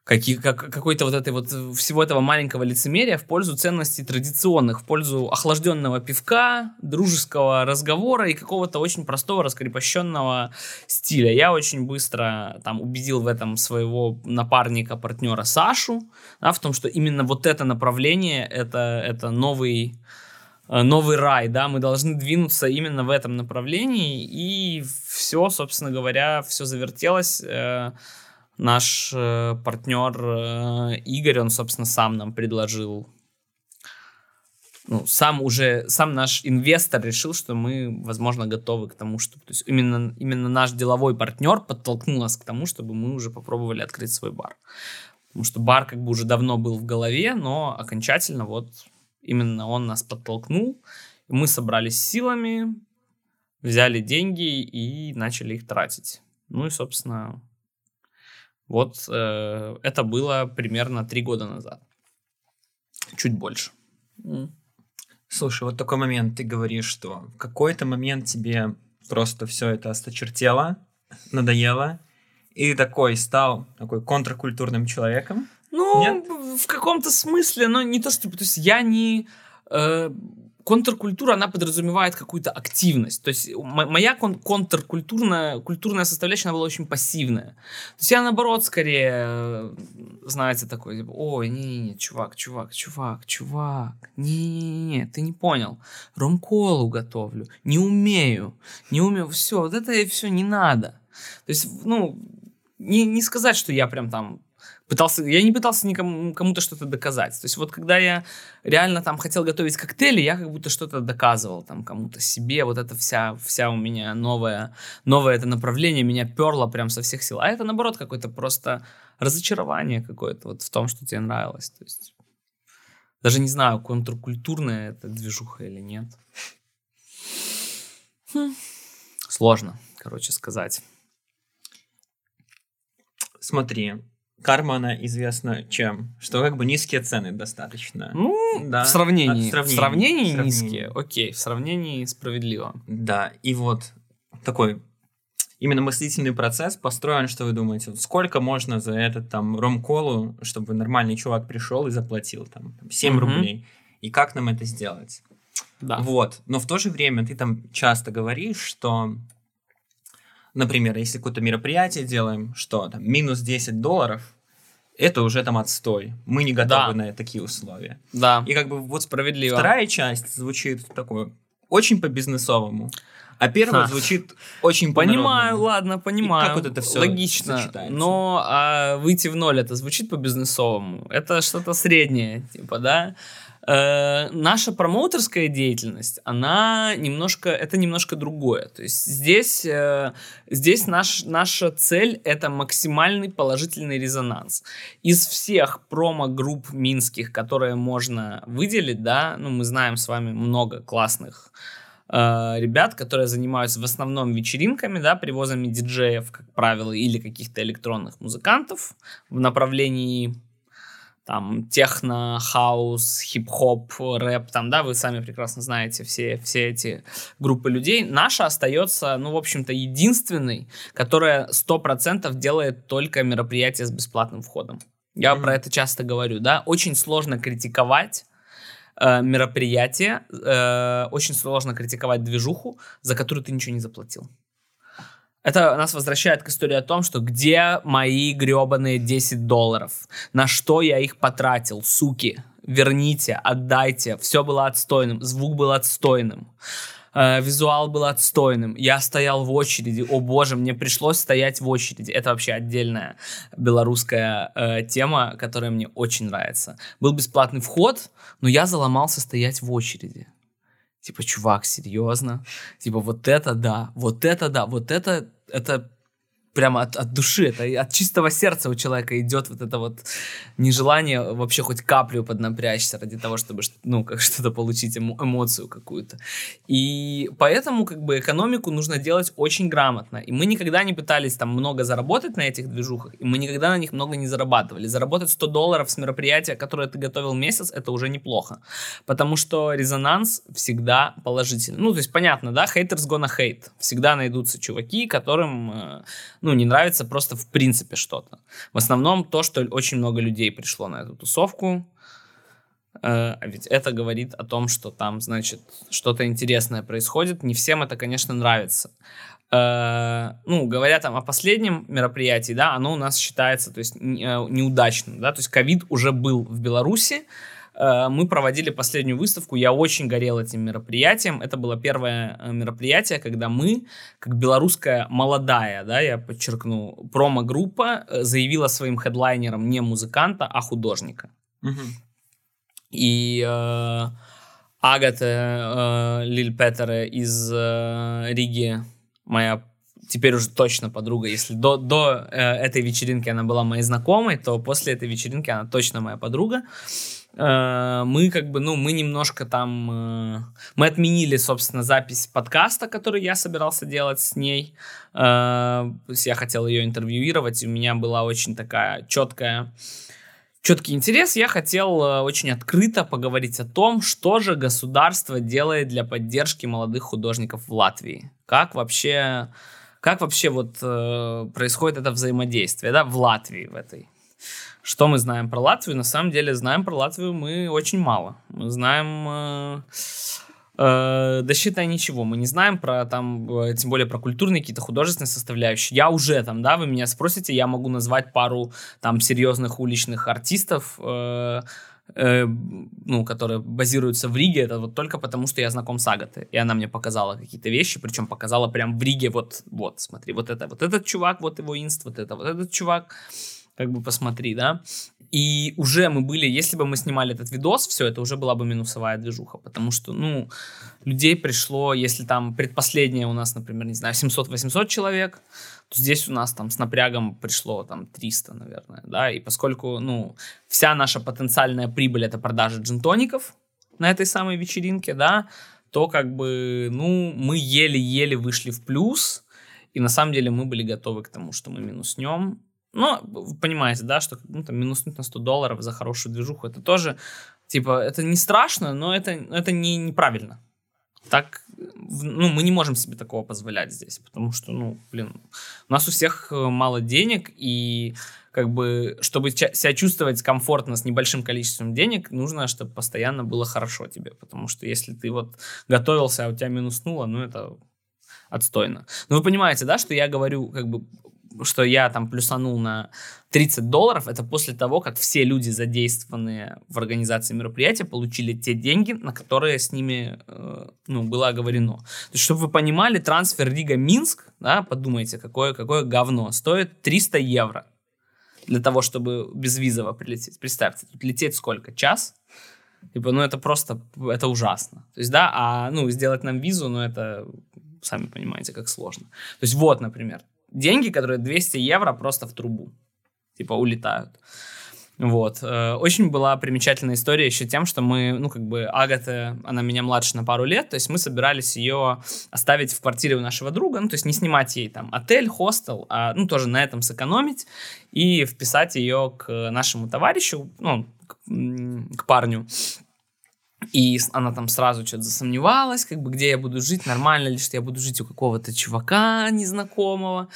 каких, как, какой-то вот этой вот всего этого маленького лицемерия в пользу ценностей традиционных, в пользу охлажденного пивка, дружеского разговора и какого-то очень простого раскрепощенного стиля. Я очень быстро там убедил в этом своего напарника, партнера Сашу, да, в том, что именно вот это направление, это, это новый Э, новый рай, да, мы должны двинуться именно в этом направлении, и все, собственно говоря, все завертелось. Э, наш э, партнер Игорь, он, собственно, сам нам предложил ну, сам уже, сам наш инвестор решил, что мы, возможно, готовы к тому, что, то есть именно, именно наш деловой партнер подтолкнул нас к тому, чтобы мы уже попробовали открыть свой бар. Потому что бар как бы уже давно был в голове, но окончательно вот Именно он нас подтолкнул. Мы собрались силами, взяли деньги и начали их тратить. Ну и, собственно, вот э, это было примерно три года назад. Чуть больше. Слушай, вот такой момент, ты говоришь, что в какой-то момент тебе просто все это осточертело, надоело, и такой стал такой контркультурным человеком. Ну, Нет? в каком-то смысле, но не то, что... То есть я не... Э, контркультура, она подразумевает какую-то активность. То есть моя кон- контркультурная культурная составляющая, она была очень пассивная. То есть я, наоборот, скорее, знаете, такой, типа, ой, не-не-не, чувак, чувак, чувак, чувак, не-не-не, ты не понял. Ромколу готовлю, не умею, не умею, все, вот это все не надо. То есть, ну, не, не сказать, что я прям там пытался, я не пытался никому кому-то что-то доказать. То есть вот когда я реально там хотел готовить коктейли, я как будто что-то доказывал там кому-то себе. Вот это вся, вся у меня новое, новое это направление меня перло прям со всех сил. А это наоборот какое-то просто разочарование какое-то вот в том, что тебе нравилось. То есть даже не знаю, контркультурная это движуха или нет. Хм. Сложно, короче, сказать. Смотри, карма, она известна чем? Что как бы низкие цены достаточно. Ну, да. в сравнении. В сравнении, в сравнении низкие, окей, в сравнении справедливо. Да, и вот такой именно мыслительный процесс построен, что вы думаете, вот сколько можно за этот там ромколу, чтобы нормальный чувак пришел и заплатил там 7 угу. рублей, и как нам это сделать? Да. Вот, но в то же время ты там часто говоришь, что Например, если какое-то мероприятие делаем, что там, минус 10 долларов, это уже там отстой. Мы не готовы да. на такие условия. Да. И как бы вот справедливо. Вторая часть звучит такое очень по-бизнесовому. А первая Ха. звучит очень Понимаю, ладно, понимаю. И как вот это все Логично. Сочетается? Но а, выйти в ноль это звучит по-бизнесовому. Это что-то среднее, типа, да? Э, наша промоутерская деятельность, она немножко, это немножко другое. То есть здесь, э, здесь наш, наша цель это максимальный положительный резонанс. Из всех промо-групп минских, которые можно выделить, да, ну мы знаем с вами много классных э, ребят, которые занимаются в основном вечеринками, да, привозами диджеев, как правило, или каких-то электронных музыкантов в направлении там техно, хаус, хип-хоп, рэп, там, да, вы сами прекрасно знаете все, все эти группы людей. Наша остается, ну, в общем-то, единственной, которая 100% делает только мероприятия с бесплатным входом. Я mm-hmm. про это часто говорю, да, очень сложно критиковать э, мероприятие, э, очень сложно критиковать движуху, за которую ты ничего не заплатил. Это нас возвращает к истории о том, что где мои гребаные 10 долларов? На что я их потратил, суки? верните, отдайте. Все было отстойным, звук был отстойным. Э, визуал был отстойным. Я стоял в очереди. О боже, мне пришлось стоять в очереди. Это вообще отдельная белорусская э, тема, которая мне очень нравится. Был бесплатный вход, но я заломался стоять в очереди. Типа, чувак, серьезно? Типа, вот это да, вот это да, вот это, это прямо от, от души, это от чистого сердца у человека идет вот это вот нежелание вообще хоть каплю поднапрячься ради того, чтобы ну, как что-то получить, эмо, эмоцию какую-то. И поэтому как бы экономику нужно делать очень грамотно. И мы никогда не пытались там много заработать на этих движухах, и мы никогда на них много не зарабатывали. Заработать 100 долларов с мероприятия, которое ты готовил месяц, это уже неплохо. Потому что резонанс всегда положительный. Ну, то есть понятно, да, haters gonna hate. Всегда найдутся чуваки, которым, э, ну, не нравится просто в принципе что-то. В основном то, что очень много людей пришло на эту тусовку, э, а ведь это говорит о том, что там, значит, что-то интересное происходит. Не всем это, конечно, нравится. Э, ну, говоря там о последнем мероприятии, да, оно у нас считается, то есть, э, неудачным, да, то есть ковид уже был в Беларуси, мы проводили последнюю выставку, я очень горел этим мероприятием. Это было первое э, мероприятие, когда мы, как белорусская молодая, да, я подчеркну, промо-группа э, заявила своим хедлайнером не музыканта, а художника. Угу. И э, Агата э, Лиль Петере из э, Риги, моя теперь уже точно подруга. Если до, до э, этой вечеринки она была моей знакомой, то после этой вечеринки она точно моя подруга. Э, мы как бы, ну, мы немножко там, э, мы отменили, собственно, запись подкаста, который я собирался делать с ней. Э, я хотел ее интервьюировать, и у меня была очень такая четкая четкий интерес, я хотел очень открыто поговорить о том, что же государство делает для поддержки молодых художников в Латвии. Как вообще, как вообще вот происходит это взаимодействие, да, в Латвии в этой. Что мы знаем про Латвию? На самом деле знаем про Латвию мы очень мало. Мы знаем... Э, э, да считай ничего. Мы не знаем про там, э, тем более про культурные какие-то художественные составляющие. Я уже там, да, вы меня спросите, я могу назвать пару там серьезных уличных артистов, э, э, ну, которые базируются в Риге, это вот только потому, что я знаком с Агатой. И она мне показала какие-то вещи, причем показала прям в Риге, вот, вот, смотри, вот это, вот этот чувак, вот его инст, вот это, вот этот чувак как бы посмотри, да. И уже мы были, если бы мы снимали этот видос, все, это уже была бы минусовая движуха, потому что, ну, людей пришло, если там предпоследнее у нас, например, не знаю, 700-800 человек, то здесь у нас там с напрягом пришло там 300, наверное, да, и поскольку, ну, вся наша потенциальная прибыль это продажа джинтоников на этой самой вечеринке, да, то как бы, ну, мы еле-еле вышли в плюс, и на самом деле мы были готовы к тому, что мы минуснем, вы понимаете, да, что ну, там, минуснуть на 100 долларов за хорошую движуху, это тоже, типа, это не страшно, но это, это не, неправильно. Так, ну, мы не можем себе такого позволять здесь, потому что, ну, блин, у нас у всех э, мало денег, и как бы, чтобы себя чувствовать комфортно с небольшим количеством денег, нужно, чтобы постоянно было хорошо тебе, потому что если ты вот готовился, а у тебя минуснуло, ну, это отстойно. Но вы понимаете, да, что я говорю как бы что я там плюсанул на 30 долларов, это после того, как все люди, задействованные в организации мероприятия, получили те деньги, на которые с ними э, ну, было оговорено. То есть, чтобы вы понимали, трансфер Рига-Минск, да, подумайте, какое, какое говно, стоит 300 евро для того, чтобы безвизово прилететь. Представьте, тут лететь сколько? Час? Типа, ну это просто, это ужасно. То есть, да, а, ну, сделать нам визу, ну это, сами понимаете, как сложно. То есть, вот, например, деньги, которые 200 евро просто в трубу, типа, улетают. Вот. Э, очень была примечательная история еще тем, что мы, ну, как бы, Агата, она меня младше на пару лет, то есть мы собирались ее оставить в квартире у нашего друга, ну, то есть не снимать ей там отель, хостел, а, ну, тоже на этом сэкономить и вписать ее к нашему товарищу, ну, к, к парню. И она там сразу что-то засомневалась, как бы, где я буду жить, нормально ли, что я буду жить у какого-то чувака незнакомого.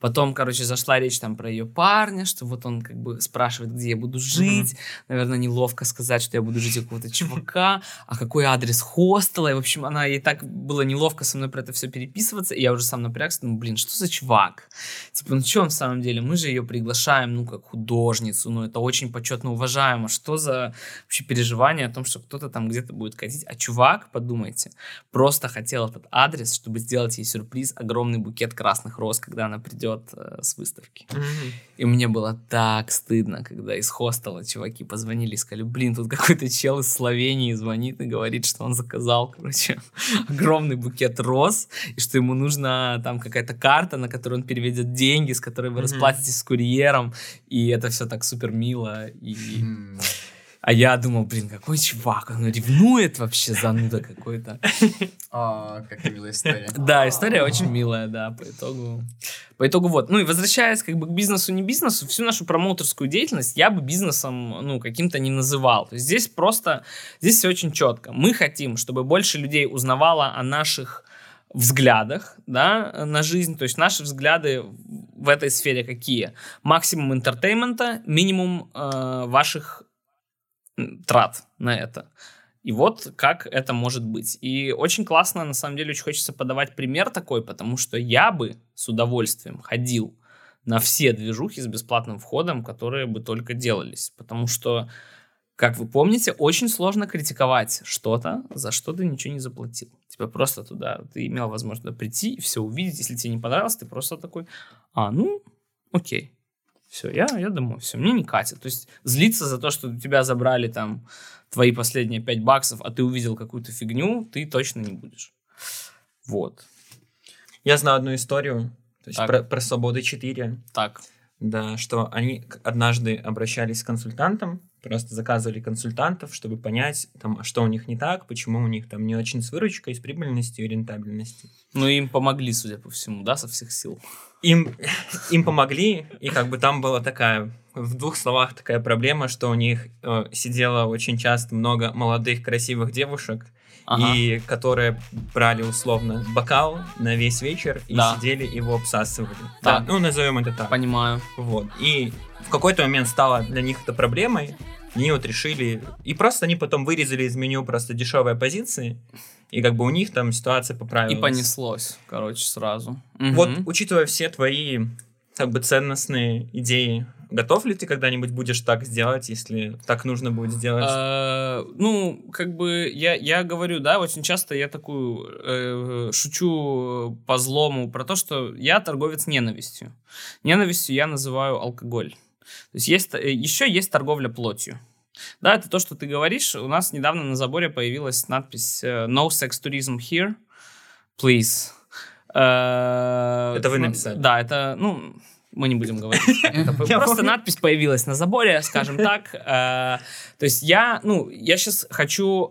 Потом, короче, зашла речь там про ее парня, что вот он как бы спрашивает, где я буду жить. Mm-hmm. Наверное, неловко сказать, что я буду жить у какого-то чувака, а какой адрес хостела. И, в общем, она ей так было неловко со мной про это все переписываться. И я уже сам напрягся, ну, блин, что за чувак? Типа, ну, что он в самом деле? Мы же ее приглашаем, ну, как художницу, ну, это очень почетно уважаемо. Что за вообще переживание о том, что кто-то там где-то будет катить? А чувак, подумайте, просто хотел этот адрес, чтобы сделать ей сюрприз, огромный букет красных роз, когда она придет э, с выставки. Mm-hmm. И мне было так стыдно, когда из хостела чуваки позвонили и сказали, блин, тут какой-то чел из Словении звонит и говорит, что он заказал, короче, огромный букет роз, и что ему нужна там какая-то карта, на которую он переведет деньги, с которой вы mm-hmm. расплатитесь с курьером, и это все так супер мило, и... Mm-hmm. А я думал, блин, какой чувак, он ревнует вообще, зануда какой-то. О, какая милая история. Да, история очень милая, да, по итогу. По итогу вот. Ну и возвращаясь как бы к бизнесу, не бизнесу, всю нашу промоутерскую деятельность я бы бизнесом, ну, каким-то не называл. То есть здесь просто, здесь все очень четко. Мы хотим, чтобы больше людей узнавало о наших взглядах, да, на жизнь. То есть наши взгляды в этой сфере какие? Максимум entertainment а, минимум э, ваших трат на это. И вот как это может быть. И очень классно, на самом деле, очень хочется подавать пример такой, потому что я бы с удовольствием ходил на все движухи с бесплатным входом, которые бы только делались. Потому что, как вы помните, очень сложно критиковать что-то, за что ты ничего не заплатил. Типа просто туда, ты имел возможность туда прийти и все увидеть. Если тебе не понравилось, ты просто такой, а, ну, окей, все, я, я домой, все, мне не катит. То есть злиться за то, что у тебя забрали там твои последние 5 баксов, а ты увидел какую-то фигню, ты точно не будешь. Вот. Я знаю одну историю, то есть про, про свободы 4. Так. Да, что они однажды обращались к консультантам, просто заказывали консультантов, чтобы понять, там, что у них не так, почему у них там не очень с выручкой, с прибыльностью и рентабельностью. Ну, им помогли, судя по всему, да, со всех сил. Им, им помогли, и как бы там была такая, в двух словах такая проблема, что у них э, сидело очень часто много молодых красивых девушек, ага. и которые брали условно бокал на весь вечер и да. сидели его обсасывали. Да. да. Ну, назовем это так. Понимаю. Вот. И в какой-то момент стало для них это проблемой. Они вот решили... И просто они потом вырезали из меню просто дешевые позиции. И как бы у них там ситуация поправилась. И понеслось, короче, сразу. Вот, угу. учитывая все твои как бы ценностные идеи Готов ли ты когда-нибудь будешь так сделать, если так нужно будет сделать? А, ну, как бы я, я говорю, да, очень часто я такую э, шучу по злому про то, что я торговец ненавистью. Ненавистью я называю алкоголь. То есть, есть э, еще есть торговля плотью. Да, это то, что ты говоришь. У нас недавно на заборе появилась надпись э, «No sex tourism here, please». Э, это вы написали? Да, это, ну, мы не будем говорить. Просто надпись появилась на заборе, скажем так. То есть я, ну, я сейчас хочу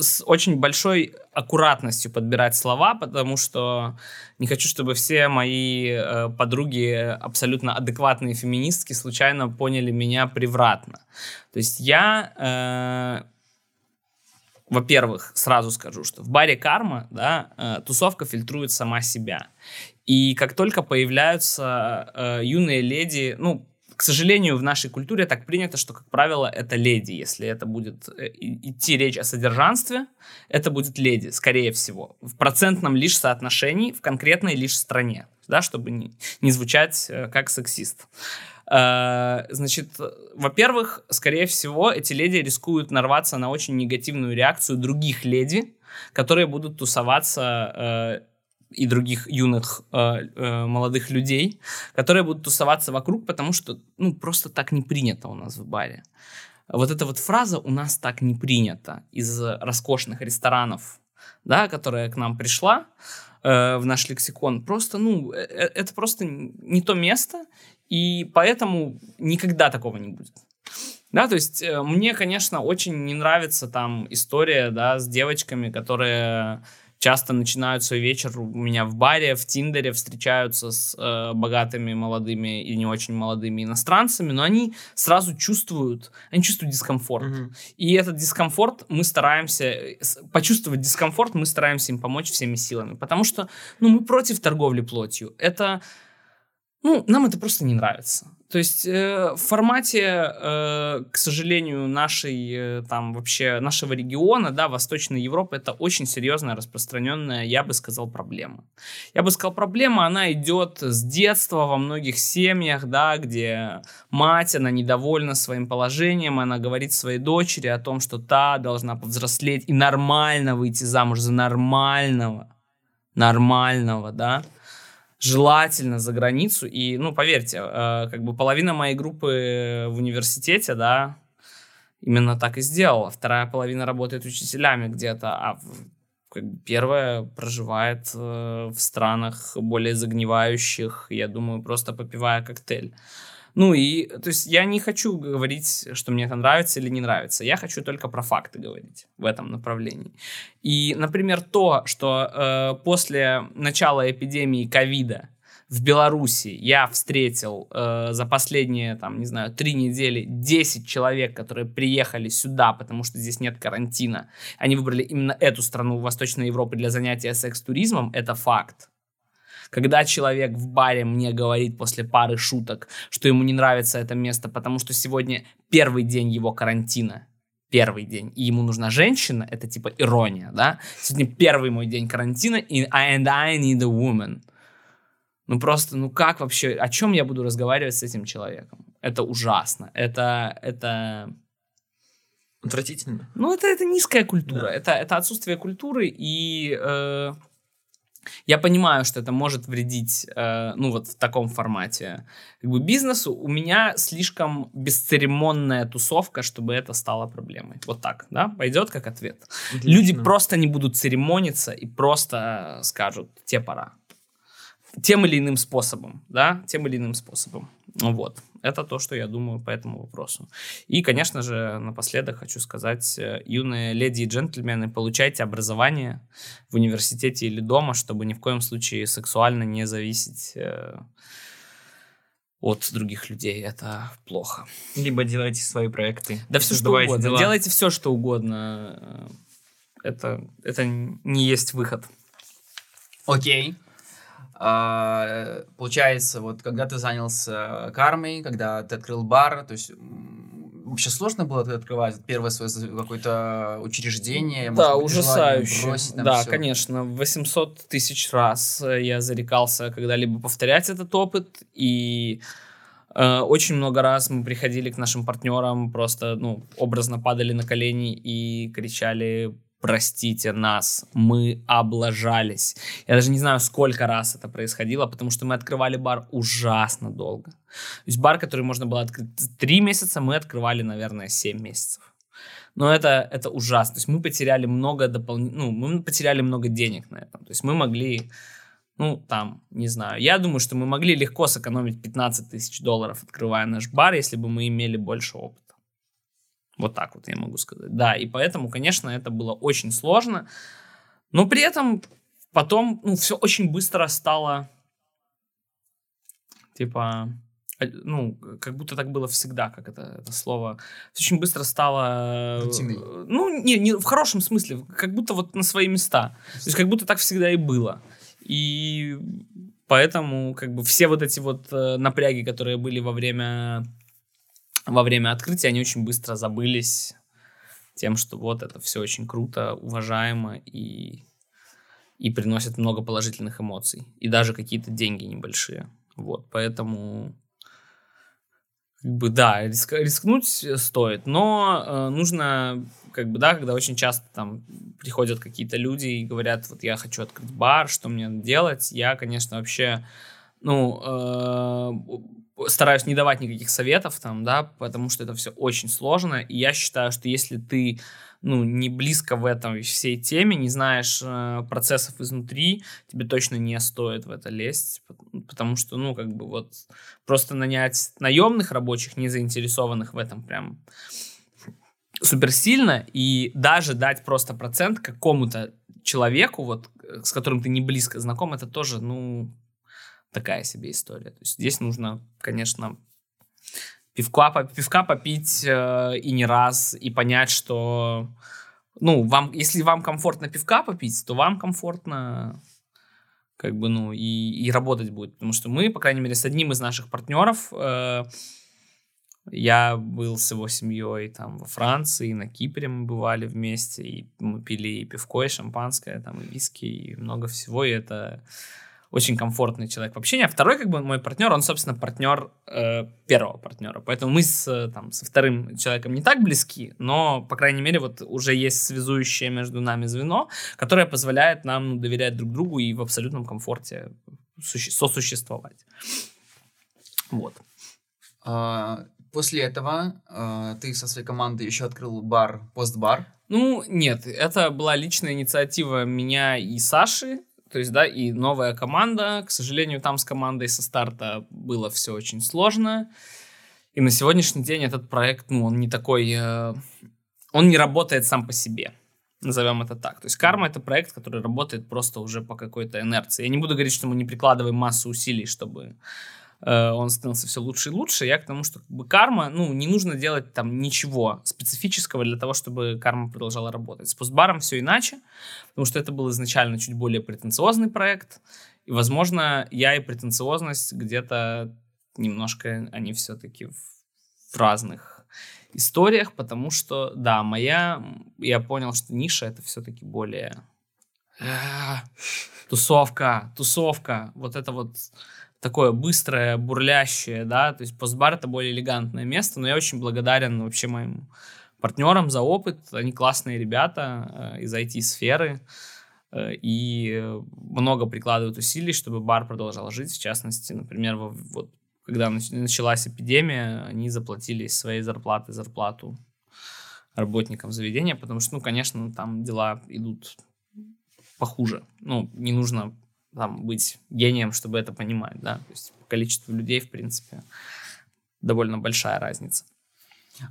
с очень большой аккуратностью подбирать слова, потому что не хочу, чтобы все мои э, подруги, абсолютно адекватные феминистки, случайно поняли меня превратно. То есть я во-первых, сразу скажу, что в баре Карма, да, э, тусовка фильтрует сама себя. И как только появляются э, юные леди, ну, к сожалению, в нашей культуре так принято, что, как правило, это леди. Если это будет э, идти речь о содержанстве, это будет леди, скорее всего. В процентном лишь соотношении, в конкретной лишь стране, да, чтобы не, не звучать э, как сексист. Э, значит, во-первых, скорее всего, эти леди рискуют нарваться на очень негативную реакцию других леди, которые будут тусоваться и других юных э, э, молодых людей, которые будут тусоваться вокруг, потому что, ну, просто так не принято у нас в баре. Вот эта вот фраза «у нас так не принято» из роскошных ресторанов, да, которая к нам пришла э, в наш лексикон, просто, ну, э, э это просто не то место, и поэтому никогда такого не будет. Да, то есть э, мне, конечно, очень не нравится там история, да, с девочками, которые часто начинают свой вечер у меня в баре, в Тиндере, встречаются с э, богатыми молодыми и не очень молодыми иностранцами, но они сразу чувствуют, они чувствуют дискомфорт. Mm-hmm. И этот дискомфорт мы стараемся, почувствовать дискомфорт мы стараемся им помочь всеми силами, потому что, ну, мы против торговли плотью. Это, ну, нам это просто не нравится. То есть э, в формате, э, к сожалению, нашей э, там вообще нашего региона, да, Восточной Европы, это очень серьезная распространенная, я бы сказал, проблема. Я бы сказал, проблема, она идет с детства во многих семьях, да, где мать, она недовольна своим положением, она говорит своей дочери о том, что та должна повзрослеть и нормально выйти замуж за нормального, нормального, да, желательно за границу. И, ну, поверьте, э, как бы половина моей группы в университете, да, именно так и сделала. Вторая половина работает учителями где-то, а как бы первая проживает э, в странах более загнивающих, я думаю, просто попивая коктейль. Ну и, то есть я не хочу говорить, что мне это нравится или не нравится. Я хочу только про факты говорить в этом направлении. И, например, то, что э, после начала эпидемии ковида в Беларуси я встретил э, за последние, там, не знаю, три недели 10 человек, которые приехали сюда, потому что здесь нет карантина. Они выбрали именно эту страну Восточной Европы для занятия секс-туризмом. Это факт. Когда человек в баре мне говорит после пары шуток, что ему не нравится это место, потому что сегодня первый день его карантина, первый день, и ему нужна женщина, это типа ирония, да? Сегодня первый мой день карантина, и and I need a woman. Ну просто, ну как вообще, о чем я буду разговаривать с этим человеком? Это ужасно, это, это... Отвратительно. Ну это, это низкая культура, да. это, это отсутствие культуры, и... Э, я понимаю, что это может вредить, э, ну вот в таком формате, как бы бизнесу. У меня слишком бесцеремонная тусовка, чтобы это стало проблемой. Вот так, да, пойдет как ответ. Отлично. Люди просто не будут церемониться и просто скажут, те пора. Тем или иным способом, да, тем или иным способом. Вот. Это то, что я думаю по этому вопросу. И, конечно же, напоследок хочу сказать, э, юные леди и джентльмены, получайте образование в университете или дома, чтобы ни в коем случае сексуально не зависеть э, от других людей. Это плохо. Либо делайте свои проекты. Да все что угодно. Дела. Делайте все, что угодно. Это, это не есть выход. Окей. А, получается, вот когда ты занялся кармой, когда ты открыл бар, то есть вообще сложно было открывать первое свое какое-то учреждение? Да, быть, ужасающе. Бросить, да, все? конечно. 800 тысяч раз я зарекался когда-либо повторять этот опыт, и э, очень много раз мы приходили к нашим партнерам, просто, ну, образно падали на колени и кричали простите нас, мы облажались. Я даже не знаю, сколько раз это происходило, потому что мы открывали бар ужасно долго. То есть бар, который можно было открыть 3 месяца, мы открывали, наверное, 7 месяцев. Но это, это ужасно. То есть мы потеряли много дополнительных, ну, мы потеряли много денег на этом. То есть мы могли, ну, там, не знаю, я думаю, что мы могли легко сэкономить 15 тысяч долларов, открывая наш бар, если бы мы имели больше опыта. Вот так вот я могу сказать. Да, и поэтому, конечно, это было очень сложно. Но при этом потом, ну, все очень быстро стало, типа, ну, как будто так было всегда, как это, это слово. Очень быстро стало... Рутиной. Ну, не, не в хорошем смысле, как будто вот на свои места. То есть как будто так всегда и было. И поэтому как бы все вот эти вот э, напряги, которые были во время во время открытия они очень быстро забылись тем, что вот это все очень круто, уважаемо и, и приносит много положительных эмоций. И даже какие-то деньги небольшие. Вот, поэтому как бы, да, риск, рискнуть стоит, но э, нужно, как бы, да, когда очень часто там приходят какие-то люди и говорят, вот я хочу открыть бар, что мне делать, я, конечно, вообще, ну, э, стараюсь не давать никаких советов там, да, потому что это все очень сложно, и я считаю, что если ты, ну, не близко в этом всей теме, не знаешь э, процессов изнутри, тебе точно не стоит в это лезть, потому что, ну, как бы вот просто нанять наемных рабочих, не заинтересованных в этом прям супер сильно, и даже дать просто процент какому-то человеку, вот, с которым ты не близко знаком, это тоже, ну, такая себе история. То есть здесь нужно, конечно, пивка, пивка попить э, и не раз, и понять, что, ну, вам, если вам комфортно пивка попить, то вам комфортно как бы, ну, и, и работать будет. Потому что мы, по крайней мере, с одним из наших партнеров, э, я был с его семьей там во Франции, на Кипре мы бывали вместе, и мы пили и пивко, и шампанское, там, и виски, и много всего, и это очень комфортный человек в общении. А второй, как бы, мой партнер, он, собственно, партнер э, первого партнера. Поэтому мы с, там, со вторым человеком не так близки, но, по крайней мере, вот уже есть связующее между нами звено, которое позволяет нам ну, доверять друг другу и в абсолютном комфорте сосуществовать. Вот. А, после этого а, ты со своей командой еще открыл бар, постбар. Ну, нет, это была личная инициатива меня и Саши. То есть, да, и новая команда. К сожалению, там с командой со старта было все очень сложно. И на сегодняшний день этот проект, ну, он не такой... Э, он не работает сам по себе. Назовем это так. То есть карма это проект, который работает просто уже по какой-то инерции. Я не буду говорить, что мы не прикладываем массу усилий, чтобы он становился все лучше и лучше. Я к тому, что как бы карма, ну, не нужно делать там ничего специфического для того, чтобы карма продолжала работать. С постбаром все иначе, потому что это был изначально чуть более претенциозный проект, и, возможно, я и претенциозность где-то немножко, они все-таки в, в разных историях, потому что, да, моя, я понял, что ниша это все-таки более э, тусовка, тусовка, вот это вот такое быстрое, бурлящее, да, то есть постбар это более элегантное место, но я очень благодарен вообще моим партнерам за опыт, они классные ребята э, из IT-сферы, э, и много прикладывают усилий, чтобы бар продолжал жить, в частности, например, вот когда началась эпидемия, они заплатили из своей зарплаты зарплату работникам заведения, потому что, ну, конечно, там дела идут похуже. Ну, не нужно там, быть гением, чтобы это понимать, да, то есть количество людей, в принципе, довольно большая разница.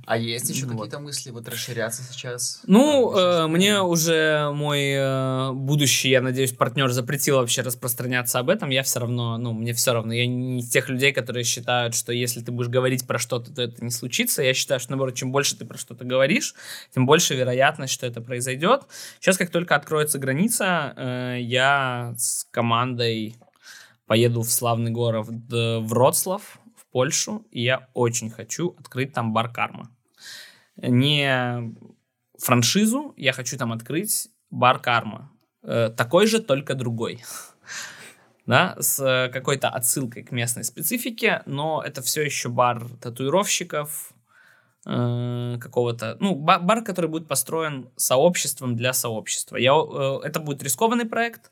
А есть еще вот. какие-то мысли вот расширяться сейчас? Ну, э, мне уже мой э, будущий, я надеюсь, партнер запретил вообще распространяться об этом. Я все равно, ну, мне все равно. Я не из тех людей, которые считают, что если ты будешь говорить про что-то, то это не случится. Я считаю, что, наоборот, чем больше ты про что-то говоришь, тем больше вероятность, что это произойдет. Сейчас, как только откроется граница, э, я с командой поеду в славный город Вроцлав, Польшу, и я очень хочу открыть там бар Карма. Не франшизу, я хочу там открыть бар Карма. Э, такой же, только другой. да, с какой-то отсылкой к местной специфике, но это все еще бар татуировщиков, э, какого-то, ну, бар, который будет построен сообществом для сообщества. Я, э, это будет рискованный проект,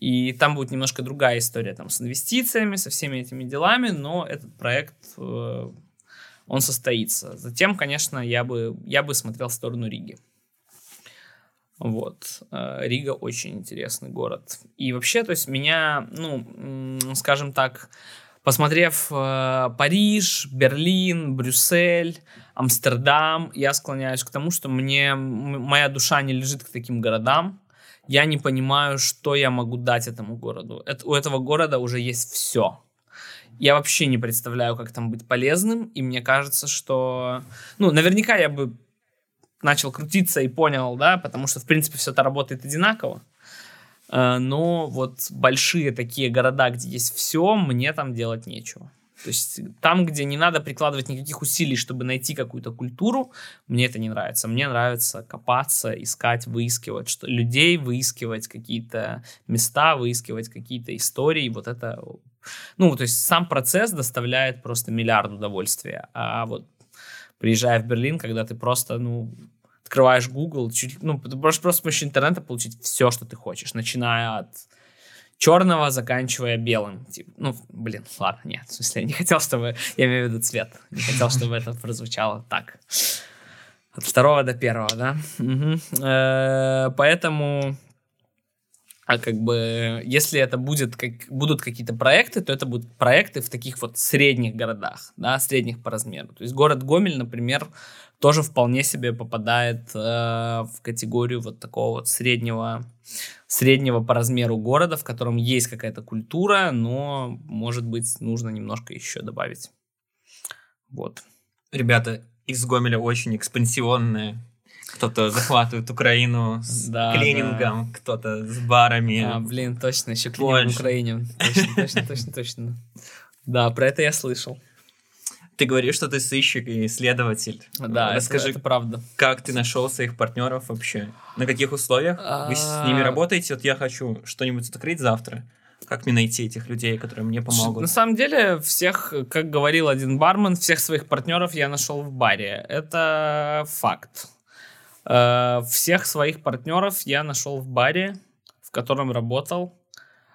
и там будет немножко другая история там с инвестициями, со всеми этими делами, но этот проект, э, он состоится. Затем, конечно, я бы, я бы смотрел в сторону Риги. Вот. Э, Рига очень интересный город. И вообще, то есть меня, ну, скажем так, посмотрев э, Париж, Берлин, Брюссель, Амстердам, я склоняюсь к тому, что мне моя душа не лежит к таким городам я не понимаю, что я могу дать этому городу. Это, у этого города уже есть все. Я вообще не представляю, как там быть полезным, и мне кажется, что... Ну, наверняка я бы начал крутиться и понял, да, потому что, в принципе, все это работает одинаково. Э, но вот большие такие города, где есть все, мне там делать нечего. То есть там, где не надо прикладывать никаких усилий, чтобы найти какую-то культуру, мне это не нравится. Мне нравится копаться, искать, выискивать что, людей, выискивать какие-то места, выискивать какие-то истории. Вот это, ну, то есть сам процесс доставляет просто миллиард удовольствия. А вот приезжая в Берлин, когда ты просто, ну, открываешь Google, чуть, ну, ты можешь просто с помощью интернета получить все, что ты хочешь, начиная от черного, заканчивая белым. Типа, ну, блин, ладно, нет, в смысле, я не хотел, чтобы, я имею в виду цвет, не хотел, чтобы это прозвучало так. От второго до первого, да? Э, поэтому, а как бы, если это будет, как, будут какие-то проекты, то это будут проекты в таких вот средних городах, да, средних по размеру. То есть город Гомель, например, тоже вполне себе попадает э, в категорию вот такого вот среднего, среднего по размеру города, в котором есть какая-то культура, но, может быть, нужно немножко еще добавить. Вот. Ребята из Гомеля очень экспансионные. Кто-то захватывает Украину с да, клинингом, да. кто-то с барами. А, блин, точно, еще клининг в Украине. Точно, точно, точно, точно. Да, про это я слышал. Ты говоришь, что ты сыщик и исследователь. Да, Расскажи, это, это правда. Как ты нашел своих партнеров вообще? На каких условиях вы с ними а. работаете? Вот я хочу что-нибудь открыть завтра. Как мне найти этих людей, которые мне помогут? На самом деле, всех, как говорил один бармен, всех своих партнеров я нашел в баре. Это факт. Э, всех своих партнеров я нашел в баре, в котором работал.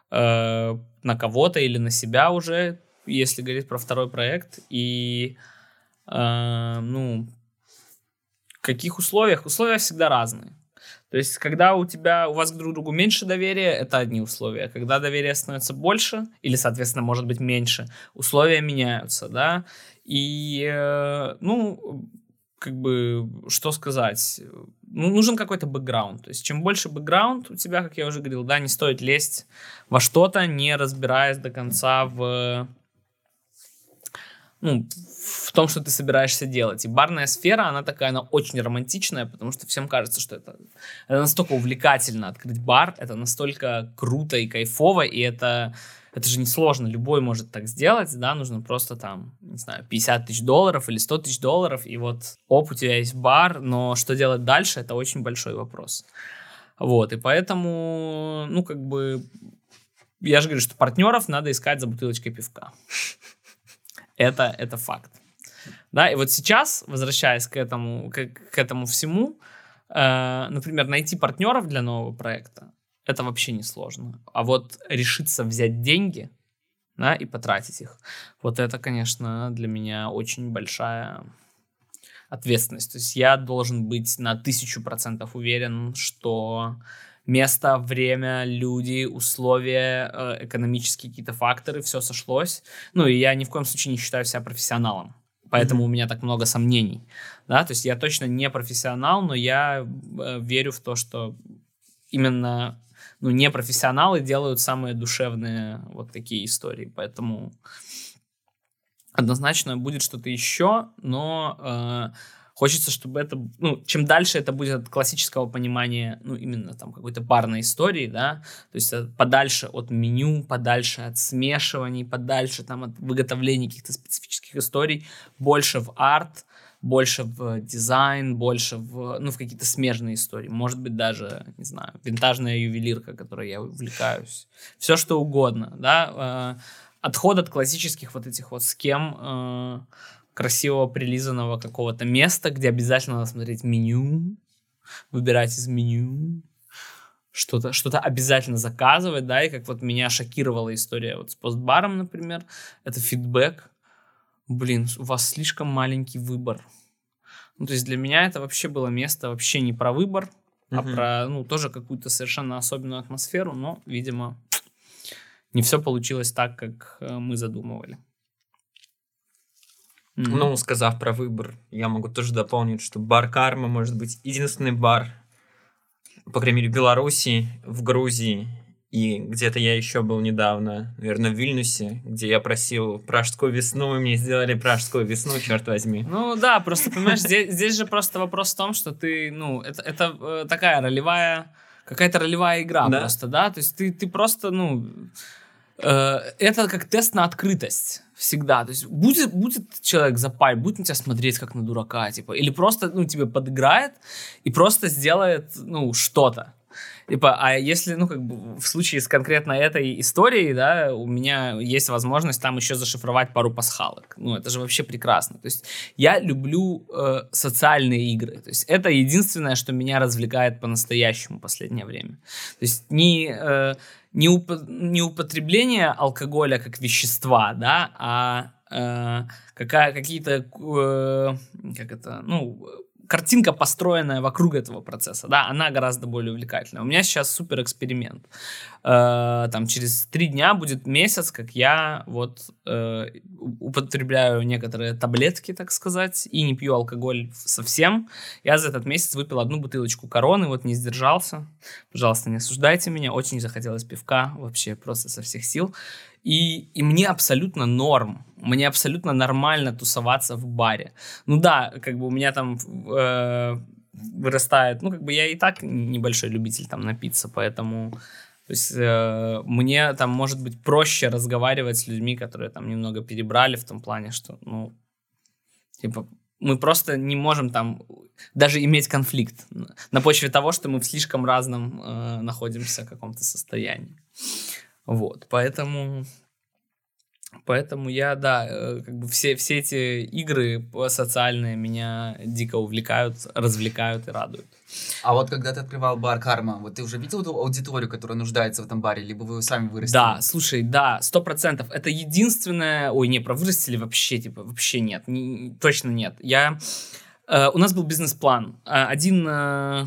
Э, на кого-то или на себя уже если говорить про второй проект. И, э, ну, каких условиях? Условия всегда разные. То есть, когда у тебя, у вас друг другу меньше доверия, это одни условия. Когда доверие становится больше, или, соответственно, может быть меньше, условия меняются, да. И, э, ну, как бы, что сказать, ну, нужен какой-то бэкграунд. То есть, чем больше бэкграунд у тебя, как я уже говорил, да, не стоит лезть во что-то, не разбираясь до конца в ну, в том, что ты собираешься делать. И барная сфера, она такая, она очень романтичная, потому что всем кажется, что это, это настолько увлекательно открыть бар, это настолько круто и кайфово, и это, это же несложно, любой может так сделать, да, нужно просто там, не знаю, 50 тысяч долларов или 100 тысяч долларов, и вот, оп, у тебя есть бар, но что делать дальше, это очень большой вопрос. Вот, и поэтому, ну, как бы, я же говорю, что партнеров надо искать за бутылочкой пивка. Это, это факт. Да, и вот сейчас, возвращаясь к этому, к, к этому всему, э, например, найти партнеров для нового проекта, это вообще не сложно. А вот решиться взять деньги, да, и потратить их, вот это, конечно, для меня очень большая ответственность. То есть я должен быть на тысячу процентов уверен, что место, время, люди, условия, э, экономические какие-то факторы, все сошлось. Ну, и я ни в коем случае не считаю себя профессионалом. Поэтому mm-hmm. у меня так много сомнений. Да, то есть я точно не профессионал, но я э, верю в то, что именно ну, непрофессионалы делают самые душевные вот такие истории. Поэтому однозначно будет что-то еще, но э, Хочется, чтобы это, ну, чем дальше это будет от классического понимания, ну, именно там какой-то парной истории, да, то есть э, подальше от меню, подальше от смешиваний, подальше там от выготовления каких-то специфических историй, больше в арт, больше в дизайн, больше в, ну, в какие-то смежные истории. Может быть, даже, не знаю, винтажная ювелирка, которой я увлекаюсь. Все, что угодно, да. Э, отход от классических вот этих вот схем, красивого прилизанного какого-то места, где обязательно надо смотреть меню, выбирать из меню, что-то что обязательно заказывать, да, и как вот меня шокировала история вот с постбаром, например, это фидбэк. Блин, у вас слишком маленький выбор. Ну, то есть для меня это вообще было место вообще не про выбор, uh-huh. а про, ну, тоже какую-то совершенно особенную атмосферу, но, видимо, не все получилось так, как э, мы задумывали. Mm-hmm. Ну, сказав про выбор, я могу тоже дополнить, что бар Карма может быть единственный бар, по крайней мере, в Беларуси, в Грузии и где-то я еще был недавно, наверное, в Вильнюсе, где я просил пражскую весну, и мне сделали пражскую весну, черт возьми. Ну да, просто, понимаешь, здесь, здесь же просто вопрос в том, что ты, ну, это, это э, такая ролевая, какая-то ролевая игра да? просто, да, то есть ты, ты просто, ну, э, это как тест на открытость всегда. То есть будет, будет человек запаль, будет на тебя смотреть как на дурака, типа, или просто, ну, тебе подыграет и просто сделает, ну, что-то. Типа, а если, ну, как бы в случае с конкретно этой историей, да, у меня есть возможность там еще зашифровать пару пасхалок. Ну, это же вообще прекрасно. То есть я люблю э, социальные игры. То есть это единственное, что меня развлекает по-настоящему последнее время. То есть не... Э, не, уп не употребление алкоголя как вещества, да, а э, какая, какие-то, э, как это, ну, картинка, построенная вокруг этого процесса, да, она гораздо более увлекательная. У меня сейчас супер эксперимент. Э, там через три дня будет месяц, как я вот э, употребляю некоторые таблетки, так сказать, и не пью алкоголь совсем. Я за этот месяц выпил одну бутылочку короны, вот не сдержался. Пожалуйста, не осуждайте меня. Очень захотелось пивка, вообще просто со всех сил. И, и мне абсолютно норм, мне абсолютно нормально тусоваться в баре. Ну да, как бы у меня там э, вырастает, ну как бы я и так небольшой любитель там напиться, поэтому то есть э, мне там может быть проще разговаривать с людьми, которые там немного перебрали в том плане, что, ну, типа, мы просто не можем там даже иметь конфликт на почве того, что мы в слишком разном э, находимся в каком-то состоянии. Вот, поэтому... Поэтому я, да, э, как бы все, все эти игры социальные меня дико увлекают, развлекают и радуют. А вот когда ты открывал бар Карма, вот ты уже видел эту аудиторию, которая нуждается в этом баре, либо вы сами вырастили? Да, слушай, да, сто процентов. Это единственное... Ой, не, про вырастили вообще, типа, вообще нет. Не, точно нет. Я... Э, у нас был бизнес-план. Э, один... Э,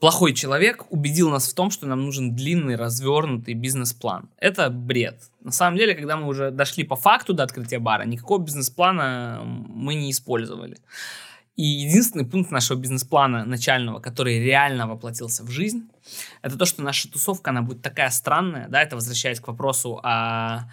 плохой человек убедил нас в том, что нам нужен длинный, развернутый бизнес-план. Это бред. На самом деле, когда мы уже дошли по факту до открытия бара, никакого бизнес-плана мы не использовали. И единственный пункт нашего бизнес-плана начального, который реально воплотился в жизнь, это то, что наша тусовка, она будет такая странная, да, это возвращаясь к вопросу о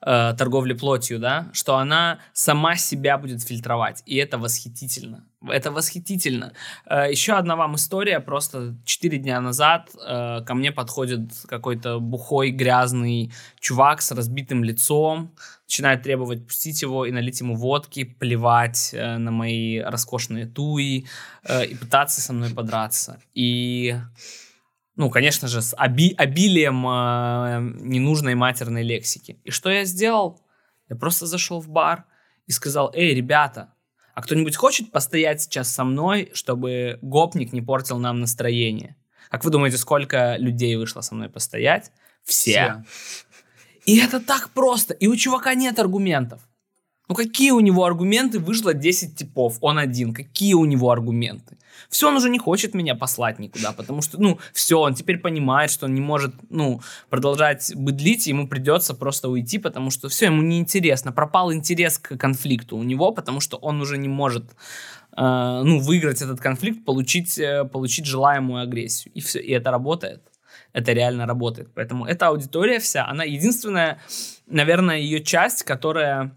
э, торговли плотью, да, что она сама себя будет фильтровать, и это восхитительно. Это восхитительно. Э, еще одна вам история. Просто 4 дня назад э, ко мне подходит какой-то бухой, грязный чувак с разбитым лицом, начинает требовать пустить его и налить ему водки, плевать э, на мои роскошные туи и пытаться со мной подраться. И ну, конечно же, с оби обилием э, ненужной матерной лексики. И что я сделал? Я просто зашел в бар и сказал, эй, ребята, а кто-нибудь хочет постоять сейчас со мной, чтобы гопник не портил нам настроение? Как вы думаете, сколько людей вышло со мной постоять? Все. Все. И это так просто. И у чувака нет аргументов. Ну какие у него аргументы? Вышло 10 типов, он один. Какие у него аргументы? Все, он уже не хочет меня послать никуда, потому что, ну, все, он теперь понимает, что он не может, ну, продолжать быдлить, ему придется просто уйти, потому что все, ему неинтересно. Пропал интерес к конфликту у него, потому что он уже не может э, ну, выиграть этот конфликт, получить, э, получить желаемую агрессию. И все, и это работает. Это реально работает. Поэтому эта аудитория вся, она единственная, наверное, ее часть, которая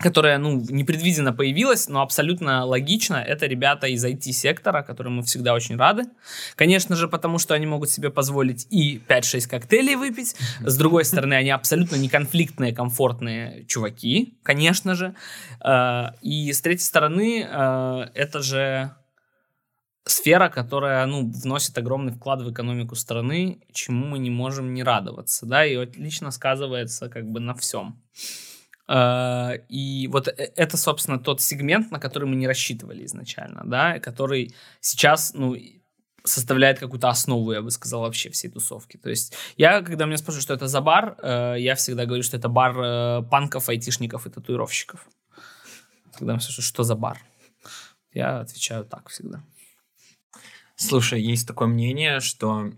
которая, ну, непредвиденно появилась, но абсолютно логично. Это ребята из IT-сектора, которым мы всегда очень рады. Конечно же, потому что они могут себе позволить и 5-6 коктейлей выпить. С другой стороны, они абсолютно неконфликтные, комфортные чуваки, конечно же. Э, и с третьей стороны, э, это же сфера, которая, ну, вносит огромный вклад в экономику страны, чему мы не можем не радоваться, да, и отлично сказывается как бы на всем. А, и вот э, это, собственно, тот сегмент, на который мы не рассчитывали изначально, да, который сейчас, ну, составляет какую-то основу, я бы сказал, вообще всей тусовки. То есть я, когда меня спрашивают, что это за бар, э, я всегда говорю, что это бар э, панков, айтишников и татуировщиков. Когда меня спрашивают, что за бар, я отвечаю так всегда. Слушай, есть такое мнение, что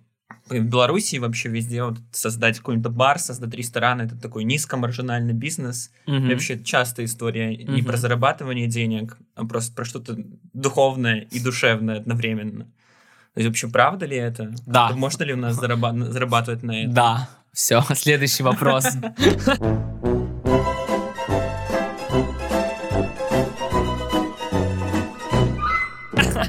в Беларуси вообще везде вот создать какой-нибудь бар, создать ресторан, это такой низкомаржинальный бизнес. Угу. И вообще частая история угу. не про зарабатывание денег, а просто про что-то духовное и душевное одновременно. То есть вообще правда ли это? Да. Можно ли у нас зарабатывать на это? Да. Все, следующий вопрос.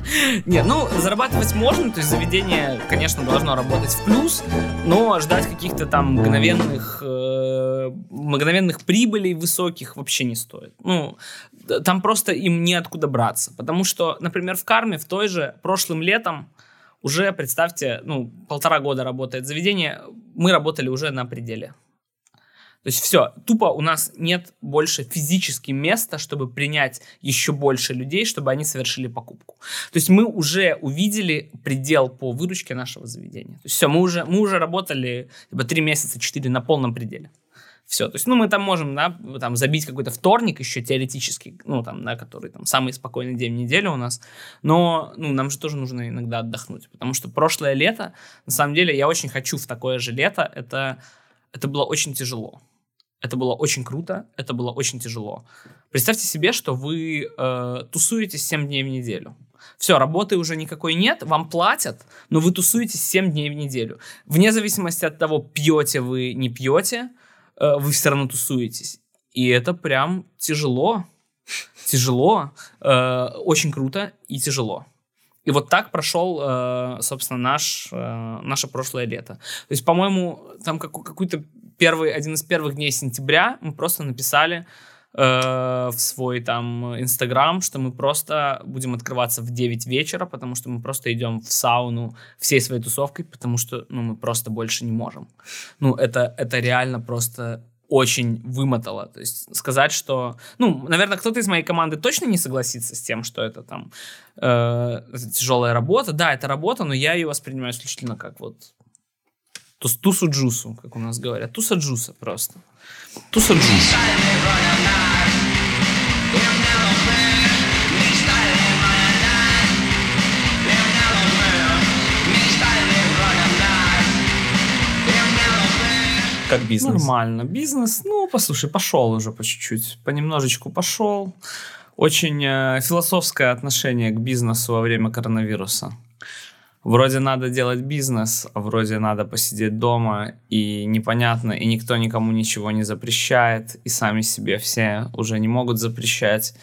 Нет, ну, зарабатывать можно, то есть заведение, конечно, должно работать в плюс, но ждать каких-то там мгновенных, э, мгновенных прибылей высоких вообще не стоит. Ну, там просто им неоткуда браться, потому что, например, в Карме в той же прошлым летом уже, представьте, ну, полтора года работает заведение, мы работали уже на пределе. То есть все, тупо у нас нет больше физически места, чтобы принять еще больше людей, чтобы они совершили покупку. То есть мы уже увидели предел по выручке нашего заведения. То есть все, мы уже, мы уже работали типа, 3 месяца, 4 на полном пределе. Все, то есть, ну, мы там можем, да, там забить какой-то вторник еще теоретически, ну, там, да, который там самый спокойный день недели у нас, но, ну, нам же тоже нужно иногда отдохнуть, потому что прошлое лето, на самом деле, я очень хочу в такое же лето, это, это было очень тяжело. Это было очень круто, это было очень тяжело. Представьте себе, что вы э, тусуетесь 7 дней в неделю. Все, работы уже никакой нет, вам платят, но вы тусуетесь 7 дней в неделю. Вне зависимости от того, пьете вы, не пьете, э, вы все равно тусуетесь. И это прям тяжело. Тяжело, э, очень круто и тяжело. И вот так прошел, э, собственно, наш, э, наше прошлое лето. То есть, по-моему, там какой-то первый, один из первых дней сентября мы просто написали э, в свой там Инстаграм, что мы просто будем открываться в 9 вечера, потому что мы просто идем в сауну всей своей тусовкой, потому что ну, мы просто больше не можем. Ну, это, это реально просто очень вымотало. То есть сказать, что... Ну, наверное, кто-то из моей команды точно не согласится с тем, что это там э, тяжелая работа. Да, это работа, но я ее воспринимаю исключительно как вот тусу-джусу, как у нас говорят. Туса-джуса просто. Туса-джуса. Как бизнес? Нормально. Бизнес, ну, послушай, пошел уже по чуть-чуть. Понемножечку пошел. Очень э, философское отношение к бизнесу во время коронавируса. Вроде надо делать бизнес, а вроде надо посидеть дома, и непонятно, и никто никому ничего не запрещает, и сами себе все уже не могут запрещать.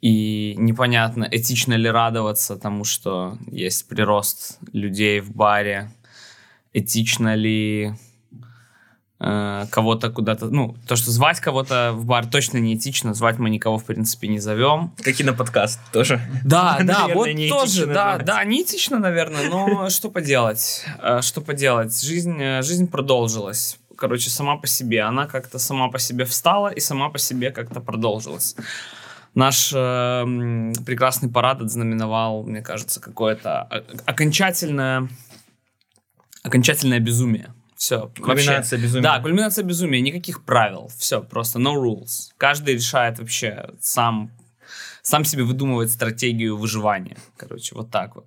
И непонятно, этично ли радоваться тому, что есть прирост людей в баре, этично ли кого-то куда-то, ну, то, что звать кого-то в бар точно не этично, звать мы никого, в принципе, не зовем. Как и на подкаст тоже. Да, да, вот тоже, да, да, не этично, наверное, но что поделать, э, что поделать, жизнь, э, жизнь продолжилась, короче, сама по себе, она как-то сама по себе встала и сама по себе как-то продолжилась. Наш э, прекрасный парад отзнаменовал, мне кажется, какое-то окончательное, окончательное безумие все. Кульминация вообще. безумия. Да, кульминация безумия. Никаких правил. Все, просто no rules. Каждый решает вообще сам, сам себе выдумывает стратегию выживания. Короче, вот так вот.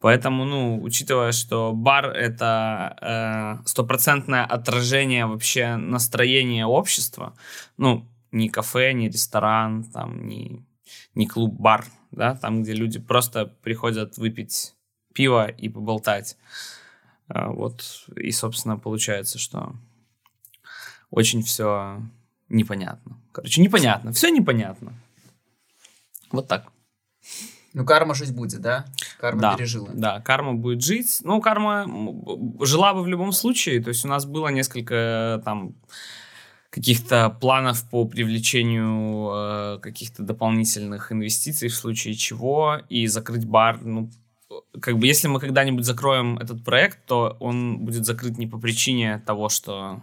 Поэтому, ну, учитывая, что бар это э, стопроцентное э, отражение вообще настроения общества, ну, не кафе, не ресторан, там, не, не клуб-бар, да, там, где люди просто приходят выпить пиво и поболтать. А, вот, и, собственно, получается, что очень все непонятно. Короче, непонятно. Все непонятно. Вот так. Ну, карма жить будет, да? Карма да, пережила. Да, карма будет жить. Ну, карма жила бы в любом случае. То есть у нас было несколько там каких-то планов по привлечению э, каких-то дополнительных инвестиций в случае чего. И закрыть бар, ну, как бы если мы когда-нибудь закроем этот проект, то он будет закрыт не по причине того, что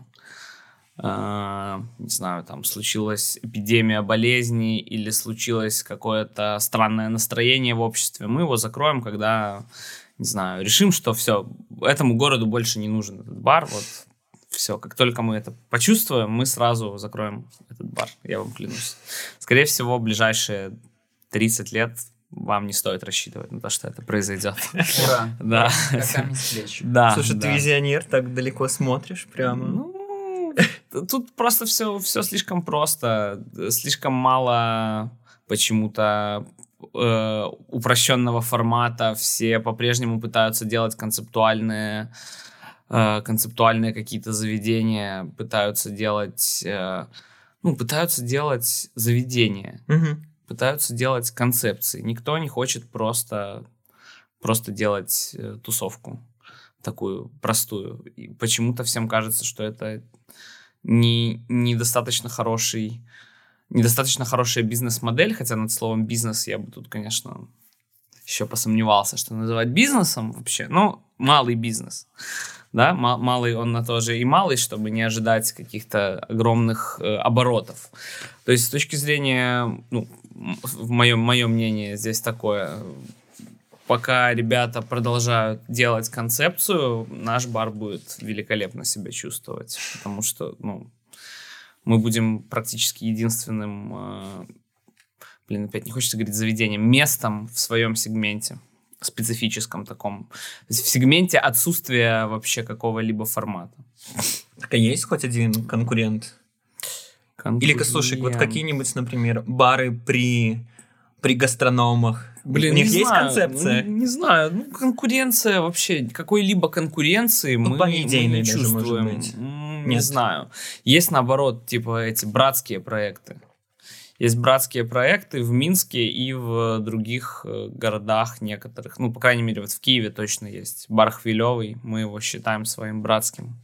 Uh, не знаю, там случилась эпидемия болезни или случилось какое-то странное настроение в обществе, мы его закроем, когда, не знаю, решим, что все, этому городу больше не нужен этот бар, вот все, как только мы это почувствуем, мы сразу закроем этот бар, я вам клянусь. Скорее всего, ближайшие 30 лет вам не стоит рассчитывать на то, что это произойдет. Ура! Да. Да. Слушай, ты визионер, так далеко смотришь прямо. Ну, тут просто все, все слишком просто, слишком мало почему-то э, упрощенного формата. Все по-прежнему пытаются делать концептуальные э, концептуальные какие-то заведения, пытаются делать, э, ну, пытаются делать заведения. Угу пытаются делать концепции. Никто не хочет просто, просто делать э, тусовку такую простую. И почему-то всем кажется, что это не, недостаточно хороший недостаточно хорошая бизнес-модель, хотя над словом бизнес я бы тут, конечно, еще посомневался, что называть бизнесом вообще. Ну, малый бизнес. Да, малый он на то же и малый, чтобы не ожидать каких-то огромных э, оборотов. То есть с точки зрения ну, в моем, мое мнение здесь такое. Пока ребята продолжают делать концепцию, наш бар будет великолепно себя чувствовать. Потому что, ну, Мы будем практически единственным, э, блин, опять не хочется говорить заведением, местом в своем сегменте специфическом таком. В сегменте отсутствия вообще какого-либо формата. Так а есть хоть один конкурент? Конкурент. Или, слушай, вот какие-нибудь, например, бары при, при гастрономах? Блин, У них есть знаю, концепция? Ну, не знаю. Ну, конкуренция вообще, какой-либо конкуренции ну, мы, мы не чувствуем. Даже, Не Нет. знаю. Есть, наоборот, типа эти братские проекты. Есть братские проекты в Минске и в других э, городах некоторых. Ну, по крайней мере, вот в Киеве точно есть. Бар Хвилевый. Мы его считаем своим братским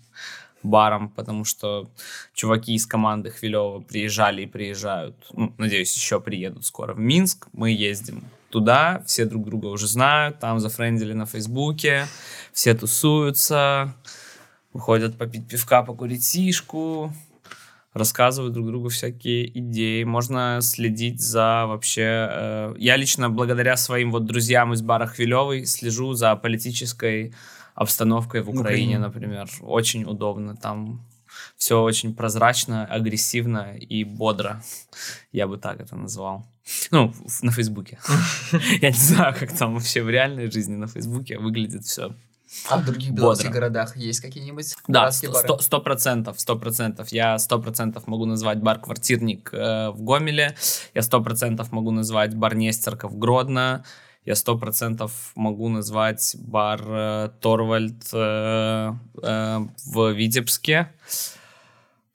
баром, потому что чуваки из команды Хвилева приезжали и приезжают. Ну, надеюсь, еще приедут скоро в Минск. Мы ездим туда, все друг друга уже знают, там зафрендили на Фейсбуке, все тусуются, выходят попить пивка, покурить сишку, рассказывают друг другу всякие идеи. Можно следить за вообще... Э, я лично благодаря своим вот друзьям из бара Хвилевой слежу за политической обстановкой в Украине, Украине, например. Очень удобно. Там все очень прозрачно, агрессивно и бодро. Я бы так это назвал. Ну, на Фейсбуке. Я не знаю, как там вообще в реальной жизни на Фейсбуке выглядит все. А в других белорусских городах есть какие-нибудь Да, сто процентов, сто процентов. Я сто процентов могу назвать бар «Квартирник» э, в Гомеле, я сто процентов могу назвать бар «Нестерка» в Гродно, я сто процентов могу назвать бар э, «Торвальд» э, э, в Витебске.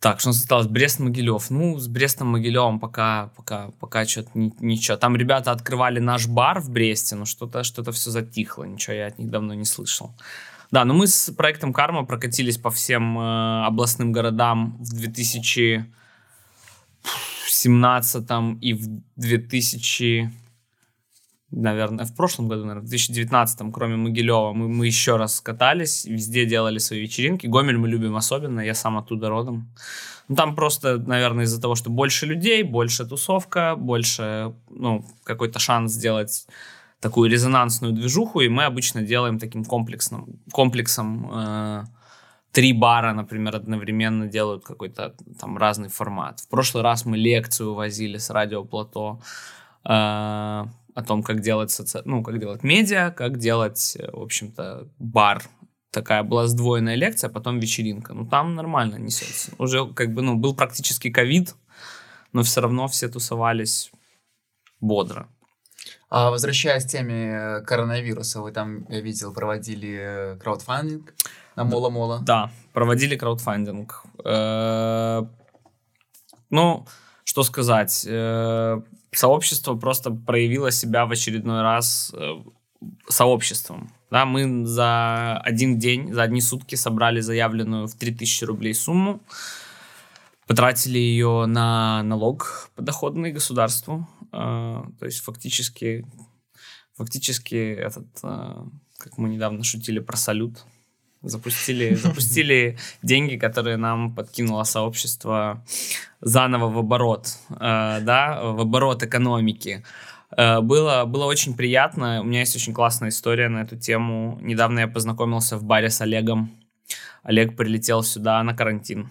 Так, что у нас осталось? Брест-Могилев. Ну, с Брестом-Могилевым пока, пока, пока что-то ничего. Там ребята открывали наш бар в Бресте, но что-то что все затихло. Ничего я от них давно не слышал. Да, но мы с проектом Карма прокатились по всем э, областным городам в 2017 и в 2000 наверное, в прошлом году, наверное, в 2019, кроме Могилева, мы, мы еще раз катались, везде делали свои вечеринки. Гомель мы любим особенно, я сам оттуда родом. Ну, там просто, наверное, из-за того, что больше людей, больше тусовка, больше, ну, какой-то шанс сделать такую резонансную движуху, и мы обычно делаем таким комплексным, комплексом э, три бара, например, одновременно делают какой-то там разный формат. В прошлый раз мы лекцию возили с радиоплато, э, о том, как делать, соци... ну, как делать медиа, как делать, э, в общем-то, бар. Такая была сдвоенная лекция, потом вечеринка. Ну, там нормально несется. Уже, как бы, ну, был практически ковид, но все равно все тусовались бодро. А возвращаясь к теме коронавируса, вы там, я видел, проводили э, краудфандинг на Мола-Мола. Да, проводили краудфандинг. Э, ну, что сказать, сообщество просто проявило себя в очередной раз э, сообществом. Да, мы за один день, за одни сутки собрали заявленную в 3000 рублей сумму, потратили ее на налог подоходный государству. Э, то есть фактически, фактически этот, э, как мы недавно шутили про салют, запустили, запустили деньги, которые нам подкинуло сообщество заново в оборот, э, да, в оборот экономики. Э, было, было очень приятно. У меня есть очень классная история на эту тему. Недавно я познакомился в баре с Олегом. Олег прилетел сюда на карантин.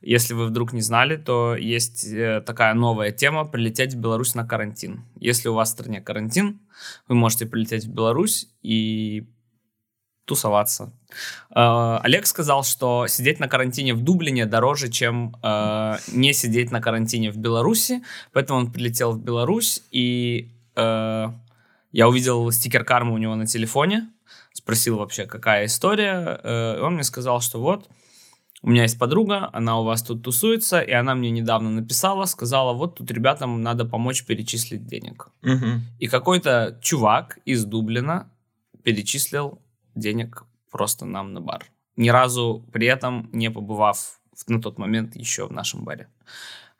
Если вы вдруг не знали, то есть э, такая новая тема прилететь в Беларусь на карантин. Если у вас в стране карантин, вы можете прилететь в Беларусь и тусоваться. Э, Олег сказал, что сидеть на карантине в Дублине дороже, чем э, не сидеть на карантине в Беларуси, поэтому он прилетел в Беларусь, и э, я увидел стикер кармы у него на телефоне, спросил вообще, какая история, э, он мне сказал, что вот, у меня есть подруга, она у вас тут тусуется, и она мне недавно написала, сказала, вот тут ребятам надо помочь перечислить денег. Угу. И какой-то чувак из Дублина перечислил денег просто нам на бар. Ни разу при этом не побывав на тот момент еще в нашем баре.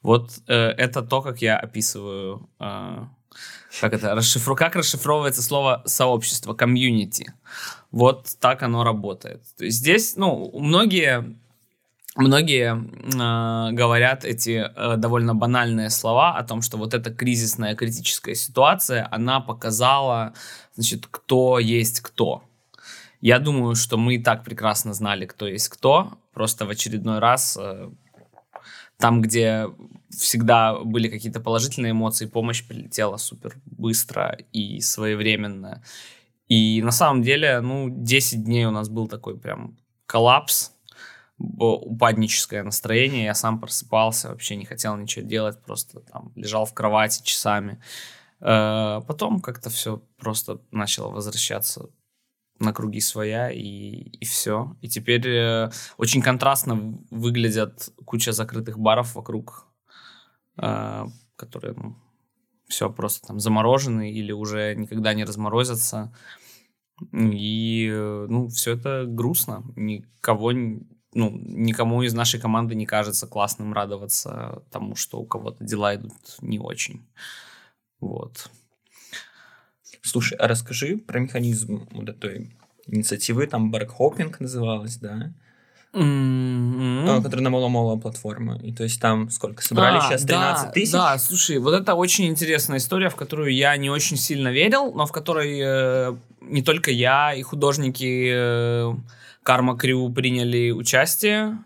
Вот э, это то, как я описываю, э, как это расшифру, как расшифровывается слово сообщество, комьюнити. Вот так оно работает. То есть здесь, ну, многие Многие э, говорят эти э, довольно банальные слова о том, что вот эта кризисная критическая ситуация, она показала, значит, кто есть кто. Я думаю, что мы и так прекрасно знали, кто есть кто. Просто в очередной раз э, там, где всегда были какие-то положительные эмоции, помощь прилетела супер быстро и своевременно. И на самом деле, ну, 10 дней у нас был такой прям коллапс, упадническое настроение, я сам просыпался, вообще не хотел ничего делать, просто там лежал в кровати часами. Э, потом как-то все просто начало возвращаться на круги своя, и, и все. И теперь э, очень контрастно выглядят куча закрытых баров вокруг, э, которые, ну, все просто там заморожены или уже никогда не разморозятся. И, э, ну, все это грустно. Никого, ну, никому из нашей команды не кажется классным радоваться тому, что у кого-то дела идут не очень. Вот. Слушай, а расскажи про механизм вот этой инициативы, там баркхоппинг называлась, да? Mm-hmm. Который на Моло-Моло платформа. И то есть там сколько? Собрали а, сейчас 13 да, тысяч? Да, слушай, вот это очень интересная история, в которую я не очень сильно верил, но в которой э, не только я и художники э, Карма Крю приняли участие.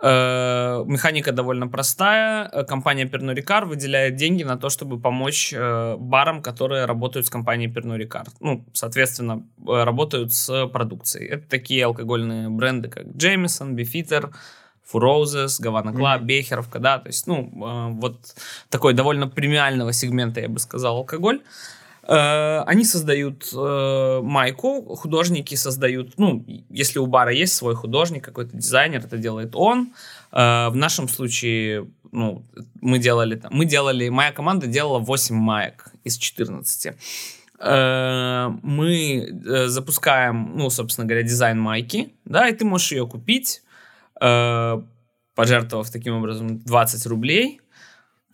Э, механика довольно простая. Э, компания Pernod Ricard выделяет деньги на то, чтобы помочь э, барам, которые работают с компанией Pernod Ricard. Ну, соответственно, работают с продукцией. Это такие алкогольные бренды, как Jameson, Beefeater, Four Roses, Havana Club, угу. Бехеровка, да, то есть, ну, вот такой довольно премиального сегмента, я бы сказал, алкоголь. Э, они создают э, майку, художники создают, ну, если у бара есть свой художник, какой-то дизайнер, это делает он. Э, в нашем случае, ну, мы делали, мы делали, моя команда делала 8 маек из 14. Э, мы запускаем, ну, собственно говоря, дизайн майки, да, и ты можешь ее купить, пожертвовав таким образом 20 рублей,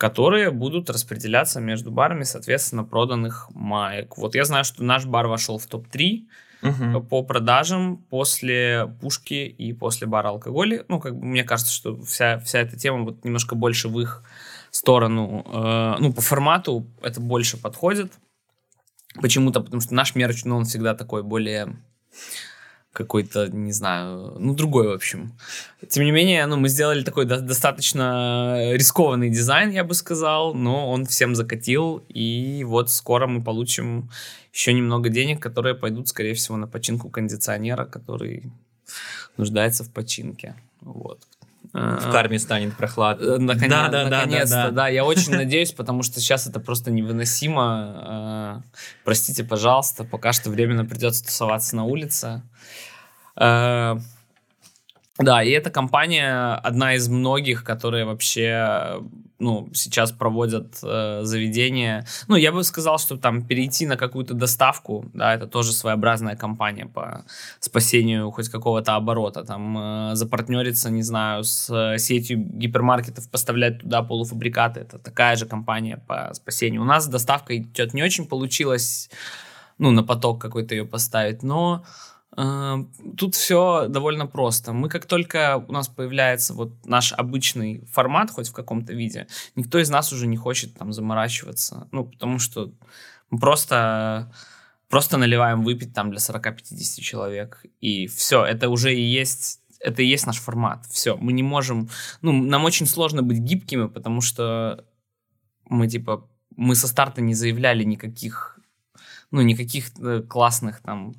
которые будут распределяться между барами, соответственно, проданных маек. Вот я знаю, что наш бар вошел в топ-3 угу. по продажам после пушки и после бара алкоголя. Ну, как бы мне кажется, что вся, вся эта тема вот немножко больше в их сторону, э, ну, по формату это больше подходит. Почему-то, потому что наш мерч, ну, он всегда такой более какой-то, не знаю, ну, другой, в общем. Тем не менее, ну, мы сделали такой до- достаточно рискованный дизайн, я бы сказал, но он всем закатил, и вот скоро мы получим еще немного денег, которые пойдут, скорее всего, на починку кондиционера, который нуждается в починке. Вот. В карме станет прохладно. Э, наконец, да, да, наконец-то, да, да. да. Я очень надеюсь, потому что сейчас это просто невыносимо. Э, простите, пожалуйста, пока что временно придется тусоваться на улице. Э, да, и эта компания одна из многих, которые вообще, ну, сейчас проводят э, заведения. Ну, я бы сказал, что там перейти на какую-то доставку, да, это тоже своеобразная компания по спасению хоть какого-то оборота. Там э, запартнериться, не знаю, с сетью гипермаркетов, поставлять туда полуфабрикаты, это такая же компания по спасению. У нас с доставкой идет не очень получилось, ну, на поток какой-то ее поставить, но тут все довольно просто. Мы как только у нас появляется вот наш обычный формат, хоть в каком-то виде, никто из нас уже не хочет там заморачиваться. Ну, потому что мы просто, просто наливаем выпить там для 40-50 человек. И все, это уже и есть это и есть наш формат. Все, мы не можем... Ну, нам очень сложно быть гибкими, потому что мы, типа, мы со старта не заявляли никаких ну, никаких э, классных там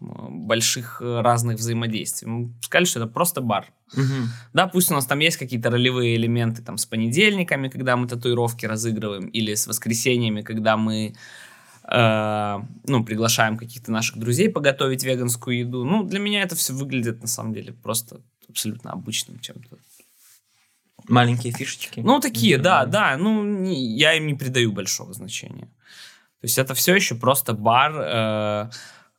больших э, разных взаимодействий. Мы сказали, что это просто бар. Угу. Да, пусть у нас там есть какие-то ролевые элементы там с понедельниками, когда мы татуировки разыгрываем, или с воскресеньями, когда мы э, ну, приглашаем каких-то наших друзей поготовить веганскую еду. Ну, для меня это все выглядит на самом деле просто абсолютно обычным чем-то. Маленькие фишечки. Ну, такие, да, да. Ну, не, я им не придаю большого значения. То есть это все еще просто бар, э,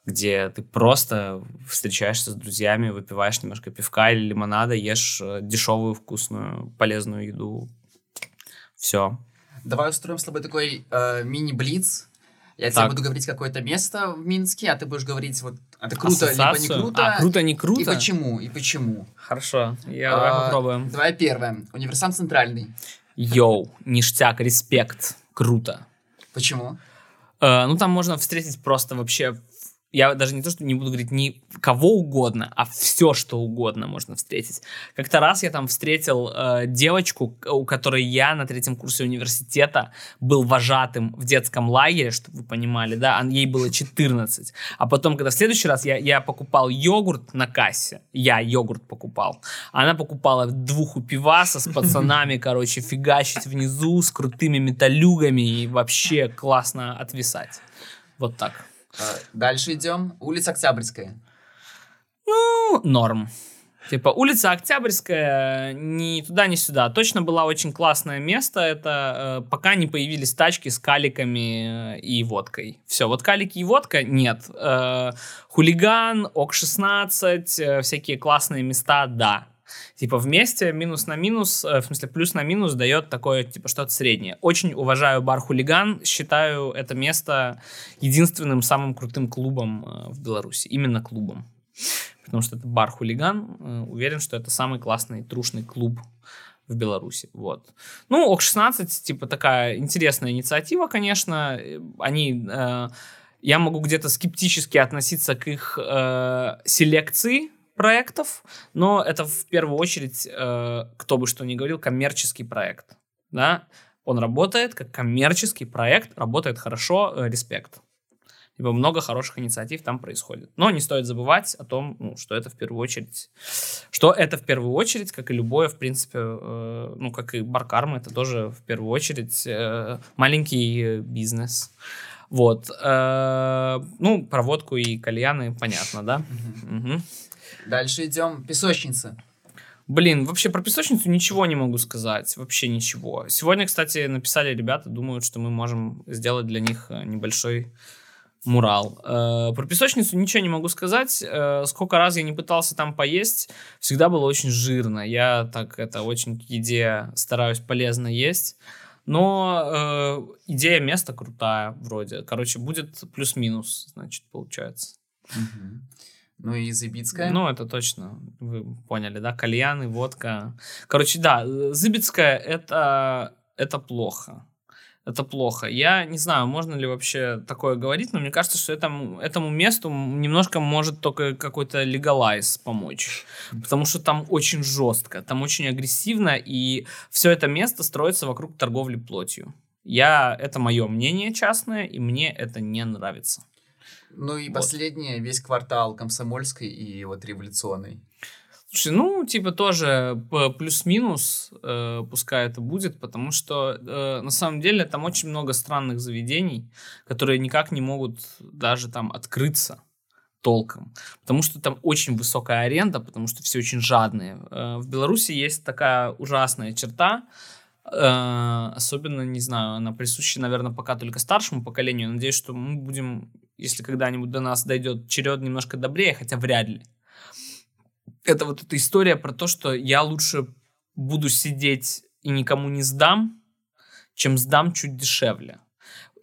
где ты просто встречаешься с друзьями, выпиваешь немножко пивка или лимонада, ешь э, дешевую, вкусную, полезную еду. Все. Давай устроим с тобой такой э, мини-блиц. Я так. тебе буду говорить какое-то место в Минске, а ты будешь говорить вот это круто, Ассоциацию? либо не круто. А, круто, не круто? И почему, и почему. Хорошо, я, а, давай попробуем. Давай первое. Универсам Центральный. Йоу, ништяк, респект, круто. Почему? Э, ну, там можно встретить просто вообще я даже не то, что не буду говорить не кого угодно, а все, что угодно можно встретить. Как-то раз я там встретил э, девочку, у которой я на третьем курсе университета был вожатым в детском лагере, чтобы вы понимали, да, ей было 14. А потом, когда в следующий раз я, я покупал йогурт на кассе, я йогурт покупал, она покупала двух у пиваса с пацанами, короче, фигачить внизу с крутыми металюгами и вообще классно отвисать. Вот так. А, дальше идем. Улица Октябрьская. Ну, норм. Типа улица Октябрьская ни туда, ни сюда. Точно была очень классное место. Это э, пока не появились тачки с каликами э, и водкой. Все, вот калики и водка нет. Э, хулиган, ОК-16, э, всякие классные места, да. Типа вместе минус на минус, э, в смысле плюс на минус дает такое, типа что-то среднее. Очень уважаю бар Хулиган, считаю это место единственным самым крутым клубом э, в Беларуси. Именно клубом. Потому что это бар Хулиган. Э, уверен, что это самый классный трушный клуб в Беларуси. Вот. Ну, ОК-16, типа, такая интересная инициатива, конечно. Они... Э, я могу где-то скептически относиться к их э, селекции проектов, но это в первую очередь, э, кто бы что ни говорил, коммерческий проект. Да? Он работает как коммерческий проект, работает хорошо, э, респект. Ибо много хороших инициатив там происходит. Но не стоит забывать о том, ну, что это в первую очередь, что это в первую очередь, как и любое, в принципе, э, ну, как и баркарма, это тоже в первую очередь э, маленький бизнес. Вот. Э, ну, проводку и кальяны, понятно, да? Угу. Дальше идем. Песочница. Блин, вообще про песочницу ничего не могу сказать. Вообще ничего. Сегодня, кстати, написали ребята, думают, что мы можем сделать для них э, небольшой мурал. Э, про песочницу ничего не могу сказать. Э, сколько раз я не пытался там поесть, всегда было очень жирно. Я так это очень к еде стараюсь полезно есть. Но э, идея места крутая вроде. Короче, будет плюс-минус, значит, получается. Угу. Ну и Зыбицкая. Ну, это точно. Вы поняли, да? Кальяны, водка. Короче, да, Зыбицкая это, это плохо. Это плохо. Я не знаю, можно ли вообще такое говорить, но мне кажется, что этому, этому месту немножко может только какой-то легалайз помочь. Потому что там очень жестко, там очень агрессивно, и все это место строится вокруг торговли плотью. Я, это мое мнение частное, и мне это не нравится. Ну и вот. последнее, весь квартал Комсомольской и вот Революционной. Слушай, ну, типа тоже плюс-минус, э, пускай это будет, потому что э, на самом деле там очень много странных заведений, которые никак не могут даже там открыться толком, потому что там очень высокая аренда, потому что все очень жадные. Э, в Беларуси есть такая ужасная черта, э, особенно, не знаю, она присуща, наверное, пока только старшему поколению. Надеюсь, что мы будем если когда-нибудь до нас дойдет черед немножко добрее, хотя вряд ли. Это вот эта история про то, что я лучше буду сидеть и никому не сдам, чем сдам чуть дешевле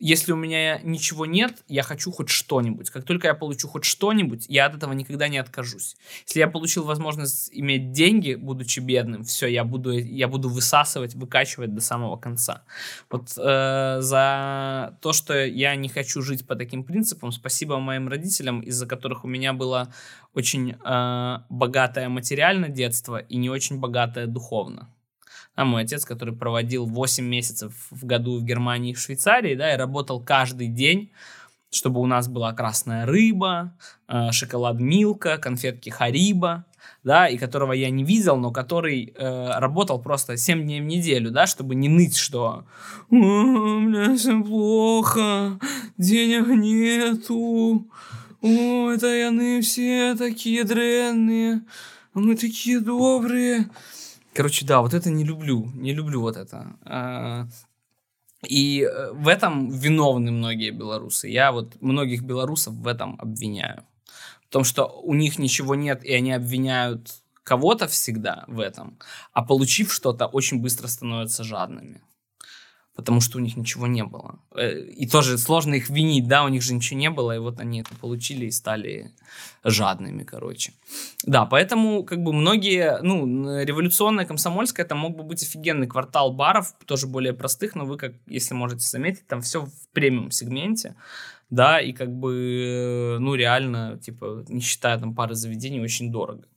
если у меня ничего нет, я хочу хоть что-нибудь. Как только я получу хоть что-нибудь, я от этого никогда не откажусь. Если я получил возможность иметь деньги, будучи бедным, все, я буду, я буду высасывать, выкачивать до самого конца. Вот э, за то, что я не хочу жить по таким принципам, спасибо моим родителям, из-за которых у меня было очень э, богатое материально детство и не очень богатое духовно а мой отец, который проводил 8 месяцев в году в Германии и в Швейцарии, да, и работал каждый день, чтобы у нас была красная рыба, э, шоколад Милка, конфетки Хариба, да, и которого я не видел, но который э, работал просто 7 дней в неделю, да, чтобы не ныть, что «У меня все плохо, денег нету, о, это яны все такие дрянные, а мы такие добрые». Короче, да, вот это не люблю, не люблю вот это. А, и э, в этом виновны многие белорусы. Я вот многих белорусов в этом обвиняю. В том, что у них ничего нет, и они обвиняют кого-то всегда в этом, а получив что-то, очень быстро становятся жадными. Потому что у них ничего не было. Э, и тоже сложно их винить, да, у них же ничего не было, и вот они это получили и стали жадными, короче. Да, поэтому как бы многие, ну, революционная комсомольская, это мог бы быть офигенный квартал баров, тоже более простых, но вы, как, если можете заметить, там все в премиум сегменте, да, и как бы, ну, реально, типа, не считая там пары заведений, очень дорого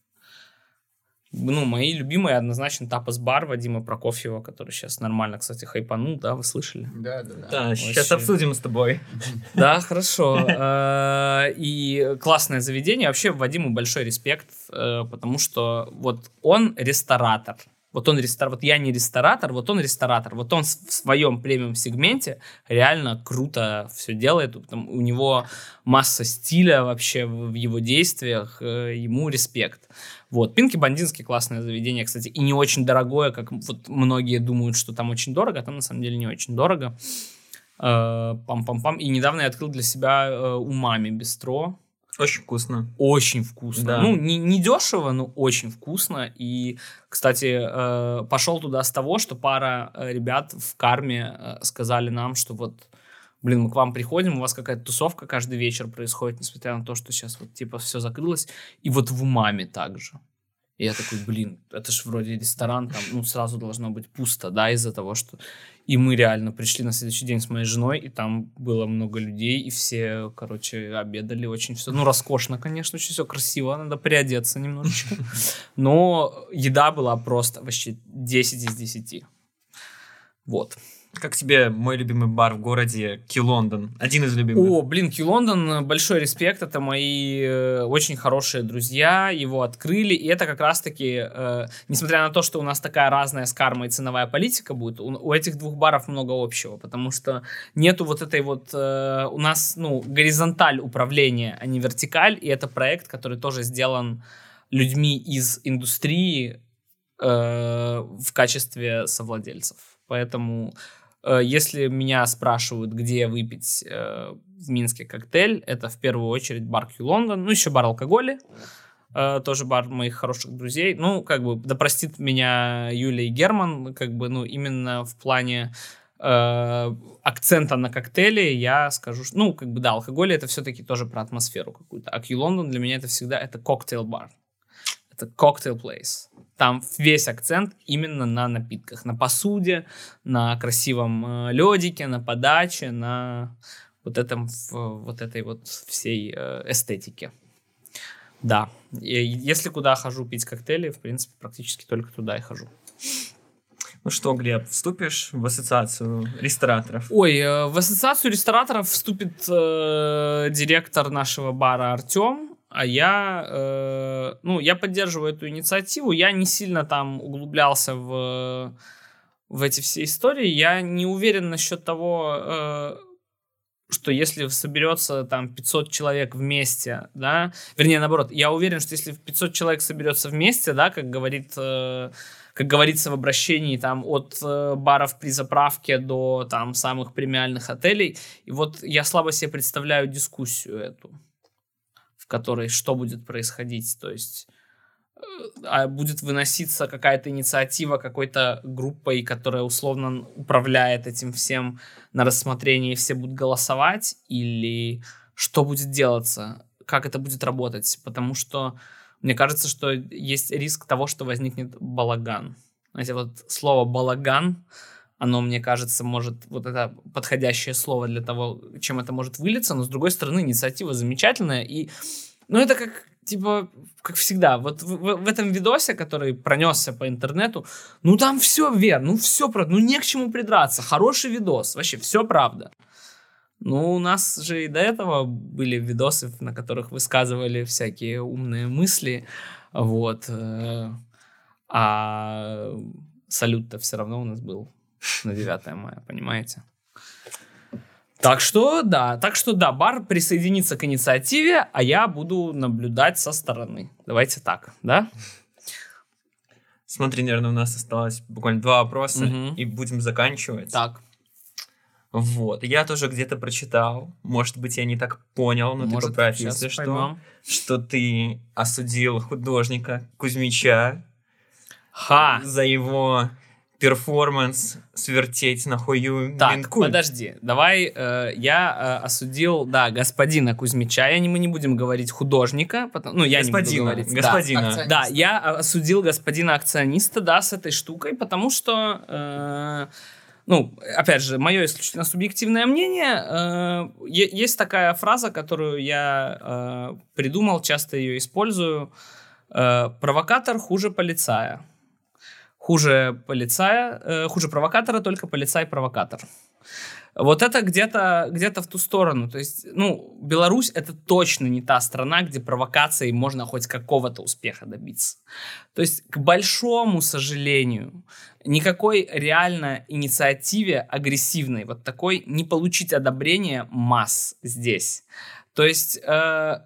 ну, мои любимые однозначно Тапас Бар Вадима Прокофьева, который сейчас нормально, кстати, хайпанул, да, вы слышали? Да, да, да. Да, сейчас обсудим с тобой. Да, хорошо. Э, и классное заведение. Вообще Вадиму большой респект, э, потому что вот он ресторатор. Вот он рестор... вот я не ресторатор, вот он ресторатор. Вот он в своем премиум сегменте реально круто все делает. У него масса стиля вообще в его действиях. Э, ему респект. Вот. Пинки Бандинский классное заведение, кстати, и не очень дорогое, как вот многие думают, что там очень дорого, а там на самом деле не очень дорого. Э, пам-пам-пам. И недавно я открыл для себя э, умами бистро. Очень вкусно. Очень вкусно. Да. Ну, не, не дешево, но очень вкусно. И, кстати, э, пошел туда с того, что пара ребят в карме сказали нам, что вот блин, мы к вам приходим, у вас какая-то тусовка каждый вечер происходит, несмотря на то, что сейчас вот типа все закрылось, и вот в умаме также. И я такой, блин, это же вроде ресторан, там, ну, сразу должно быть пусто, да, из-за того, что... И мы реально пришли на следующий день с моей женой, и там было много людей, и все, короче, обедали очень все. Ну, роскошно, конечно, очень все красиво, надо приодеться немножечко. Но еда была просто вообще 10 из 10. Вот. Как тебе мой любимый бар в городе Ки Лондон? Один из любимых. О, блин, Ки Лондон, большой респект. Это мои э, очень хорошие друзья. Его открыли. И это как раз-таки, э, несмотря на то, что у нас такая разная с кармой ценовая политика будет, у, у этих двух баров много общего. Потому что нету вот этой вот... Э, у нас, ну, горизонталь управления, а не вертикаль. И это проект, который тоже сделан людьми из индустрии э, в качестве совладельцев. Поэтому если меня спрашивают, где выпить э, в Минске коктейль, это в первую очередь бар Кью Лондон, ну еще бар алкоголя, э, тоже бар моих хороших друзей. Ну, как бы, да простит меня Юлия и Герман, как бы, ну, именно в плане э, акцента на коктейле я скажу, что, ну, как бы, да, алкоголь это все-таки тоже про атмосферу какую-то. А Кью Лондон для меня это всегда, это коктейл-бар. Это коктейл плейс. Там весь акцент именно на напитках, на посуде, на красивом э, ледике, на подаче, на вот этом, вот этой вот всей э, эстетике. Да, если куда хожу пить коктейли, в принципе, практически только туда и хожу. Ну что, Глеб, вступишь в ассоциацию рестораторов? Ой, э, в ассоциацию рестораторов вступит э, директор нашего бара Артем а я, э, ну, я поддерживаю эту инициативу. Я не сильно там углублялся в, в эти все истории. Я не уверен насчет того, э, что если соберется там 500 человек вместе, да, вернее, наоборот, я уверен, что если 500 человек соберется вместе, да, как говорит... Э, как говорится в обращении, там, от э, баров при заправке до там самых премиальных отелей. И вот я слабо себе представляю дискуссию эту в которой что будет происходить. То есть э, а будет выноситься какая-то инициатива какой-то группой, которая условно управляет этим всем на рассмотрение, и все будут голосовать, или что будет делаться, как это будет работать, потому что мне кажется, что есть риск того, что возникнет балаган. Знаете, вот слово балаган, оно, мне кажется, может, вот это подходящее слово для того, чем это может вылиться, но, с другой стороны, инициатива замечательная, и, ну, это как, типа, как всегда, вот в, в, в этом видосе, который пронесся по интернету, ну, там все верно, ну, все правда, ну, не к чему придраться, хороший видос, вообще, все правда. Ну, у нас же и до этого были видосы, на которых высказывали всякие умные мысли, вот, э, а салют-то все равно у нас был на 9 мая, понимаете? Так что, да, так что, да, бар присоединится к инициативе, а я буду наблюдать со стороны. Давайте так, да? Смотри, наверное, у нас осталось буквально два вопроса, угу. и будем заканчивать. Так. Вот, я тоже где-то прочитал, может быть, я не так понял, но может, ты поправь, если что, что ты осудил художника Кузьмича Ха. за его перформанс свертеть на хую Так, Минкульт. подожди, давай э, я э, осудил, да, господина Кузьмича, я не, мы не будем говорить художника, потому, ну, я не буду Господина, говорить. да. господина. Акциониста. Да, я осудил господина акциониста, да, с этой штукой, потому что, э, ну, опять же, мое исключительно субъективное мнение. э, есть такая фраза, которую я э, придумал, часто ее использую. Э, провокатор хуже полицая. Хуже полицая, э, хуже провокатора, только полицай-провокатор. Вот это где-то где в ту сторону. То есть, ну, Беларусь это точно не та страна, где провокацией можно хоть какого-то успеха добиться. То есть, к большому сожалению, никакой реально инициативе агрессивной, вот такой, не получить одобрение масс здесь. То есть, э,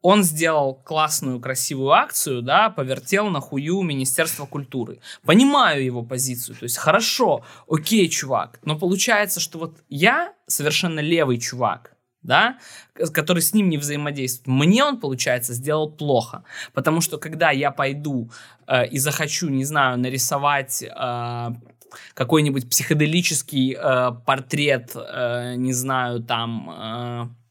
он сделал классную, красивую акцию, да, повертел на хую Министерства культуры. Понимаю его позицию, то есть хорошо, окей, чувак, но получается, что вот я совершенно левый чувак, да, который с ним не взаимодействует. Мне он, получается, сделал плохо, потому что когда я пойду э, и захочу, не знаю, нарисовать э, какой-нибудь психоделический э, портрет, э, не знаю, там... э,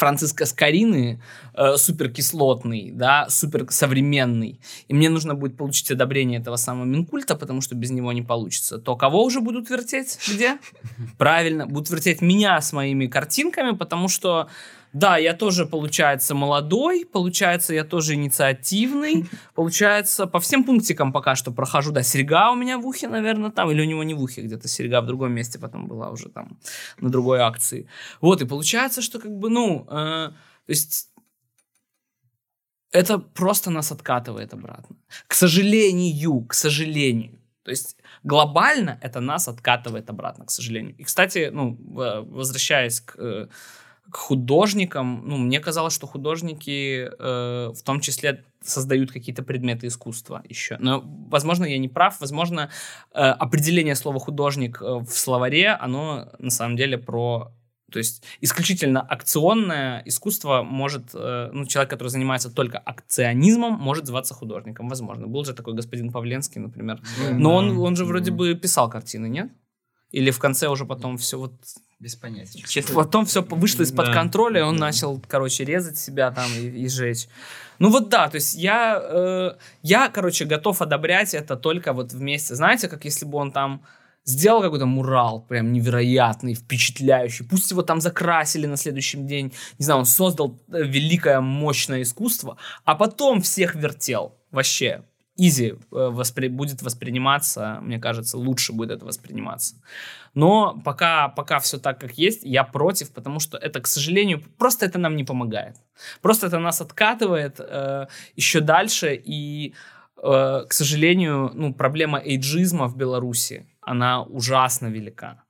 Франциско Скорины э, суперкислотный, да, суперсовременный, и мне нужно будет получить одобрение этого самого Минкульта, потому что без него не получится, то кого уже будут вертеть? Где? Правильно, будут вертеть меня с моими картинками, потому что, да, я тоже, получается, молодой, получается, я тоже инициативный, получается, по всем пунктикам пока что прохожу, да, серьга у меня в ухе, наверное, там, или у него не в ухе, где-то серьга в другом месте потом была уже там, на другой акции. Вот, и получается, что как бы, ну, э, то есть это просто нас откатывает обратно. К сожалению, к сожалению. То есть глобально это нас откатывает обратно, к сожалению. И, кстати, ну, в- возвращаясь к, э, к художникам, ну, мне казалось, что художники э, в том числе создают какие-то предметы искусства еще. Но, возможно, я не прав. Возможно, э, определение слова художник э, в словаре, оно на самом деле про то есть исключительно акционное искусство может, э, ну, человек, который занимается только акционизмом, может зваться художником, возможно. Был же такой господин Павленский, например. Но он, он же вроде бы писал картины, нет? Или в конце уже потом все вот... Без понятия. Честно, Потом все вышло из-под Да. контроля, и он Да. начал, короче, резать себя там и, и жечь. Ну вот да, то есть я, э, я, короче, готов одобрять это только вот вместе. Знаете, как если бы он там сделал какой-то мурал прям невероятный, впечатляющий. Пусть его там закрасили на следующий день. Не знаю, он создал э, великое, мощное искусство, а потом всех вертел. Вообще, изи э, воспри- будет восприниматься, мне кажется, лучше будет это восприниматься. Но пока, пока все так, как есть, я против, потому что это, к сожалению, просто это нам не помогает. Просто это нас откатывает э, еще дальше, и, э, к сожалению, ну, проблема эйджизма в Беларуси, она ужасно велика.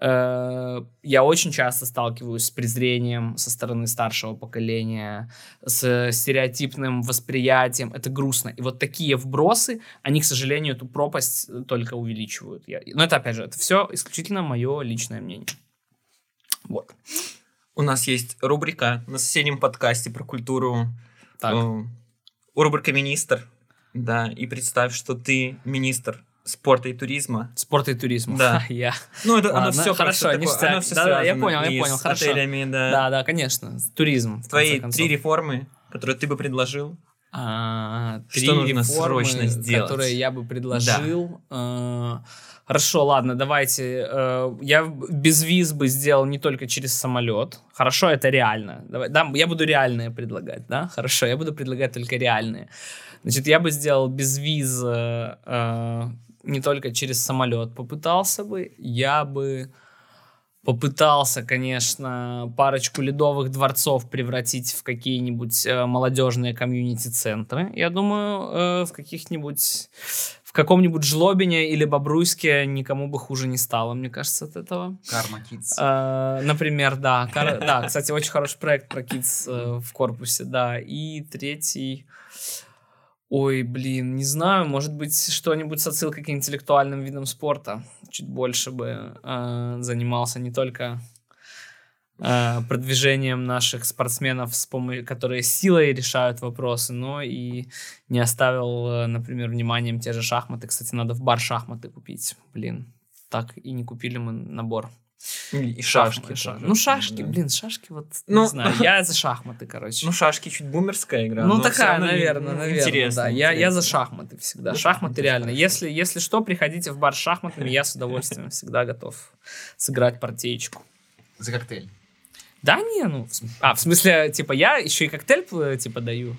Э, Я очень часто сталкиваюсь с презрением со стороны старшего поколения, с стереотипным восприятием. Это грустно. И вот такие вбросы, они, к сожалению, эту пропасть э, только увеличивают. Я- Но это, опять же, это все исключительно мое личное мнение. Вот. у нас есть рубрика на соседнем подкасте про культуру. Так. Э, Рубрика «Министр». Да, и представь, что ты министр спорта и туризма. Спорта и туризма. Да. Я. Ну, это оно все хорошо, ништяк. оно все Да-да, я связано понял, я понял, с хорошо. отелями, да. Да, да, конечно. Туризм. Твои три реформы, которые ты бы предложил. А, Что три нужно реформы, срочно сделать? которые я бы предложил. Э, Хорошо, ладно, давайте. э, Я без виз бы сделал не только через самолет. Хорошо, это реально. Давай, да, я буду реальные предлагать, да? Хорошо, я буду предлагать только реальные. Значит, я бы сделал без виз э, э, не только через самолет попытался бы. Я бы попытался, конечно, парочку ледовых дворцов превратить в какие-нибудь э, молодежные комьюнити-центры. Я думаю, э, в каких-нибудь... В каком-нибудь Жлобине или Бобруйске никому бы хуже не стало, мне кажется, от этого. Карма Kids. Э, например, да. Кар- Да, кстати, очень хороший проект про Kids э, в корпусе, да. И третий... Ой, блин, не знаю, может быть, что-нибудь с отсылкой к интеллектуальным видам спорта. Чуть больше бы э, занимался не только э, продвижением наших спортсменов, с помощью, которые силой решают вопросы, но и не оставил, э, например, вниманием те же шахматы. Кстати, надо в бар шахматы купить. Блин, так и не купили мы набор. И шашки. Шах... Ну, шашки, да. блин, шашки, вот, ну, не знаю, я за шахматы, короче. Ну, шашки чуть бумерская игра. Ну, такая, наверное, наверное, интересно, да. Интересно. Я, я за шахматы всегда. Да, шахматы реально. Если, если что, приходите в бар с шахматами, я с удовольствием всегда готов сыграть партеечку. За коктейль? Да не, ну, а, в смысле, типа, я еще и коктейль, типа, даю.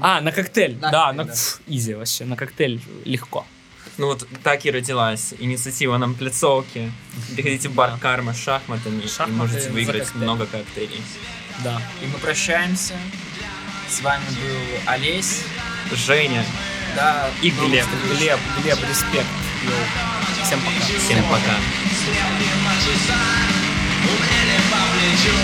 А, на коктейль, на да, коктейль, на, да. Пф, easy вообще, на коктейль легко. Ну вот так и родилась инициатива на Мплецовке. Приходите в бар да. Карма с шахматами Шахматы и можете выиграть коктейль. много коктейлей. Да. И мы прощаемся. С вами был Олесь. Женя. Да. И Глеб. Глеб, Глеб, респект. Всем пока. Всем пока. Умели по плечу,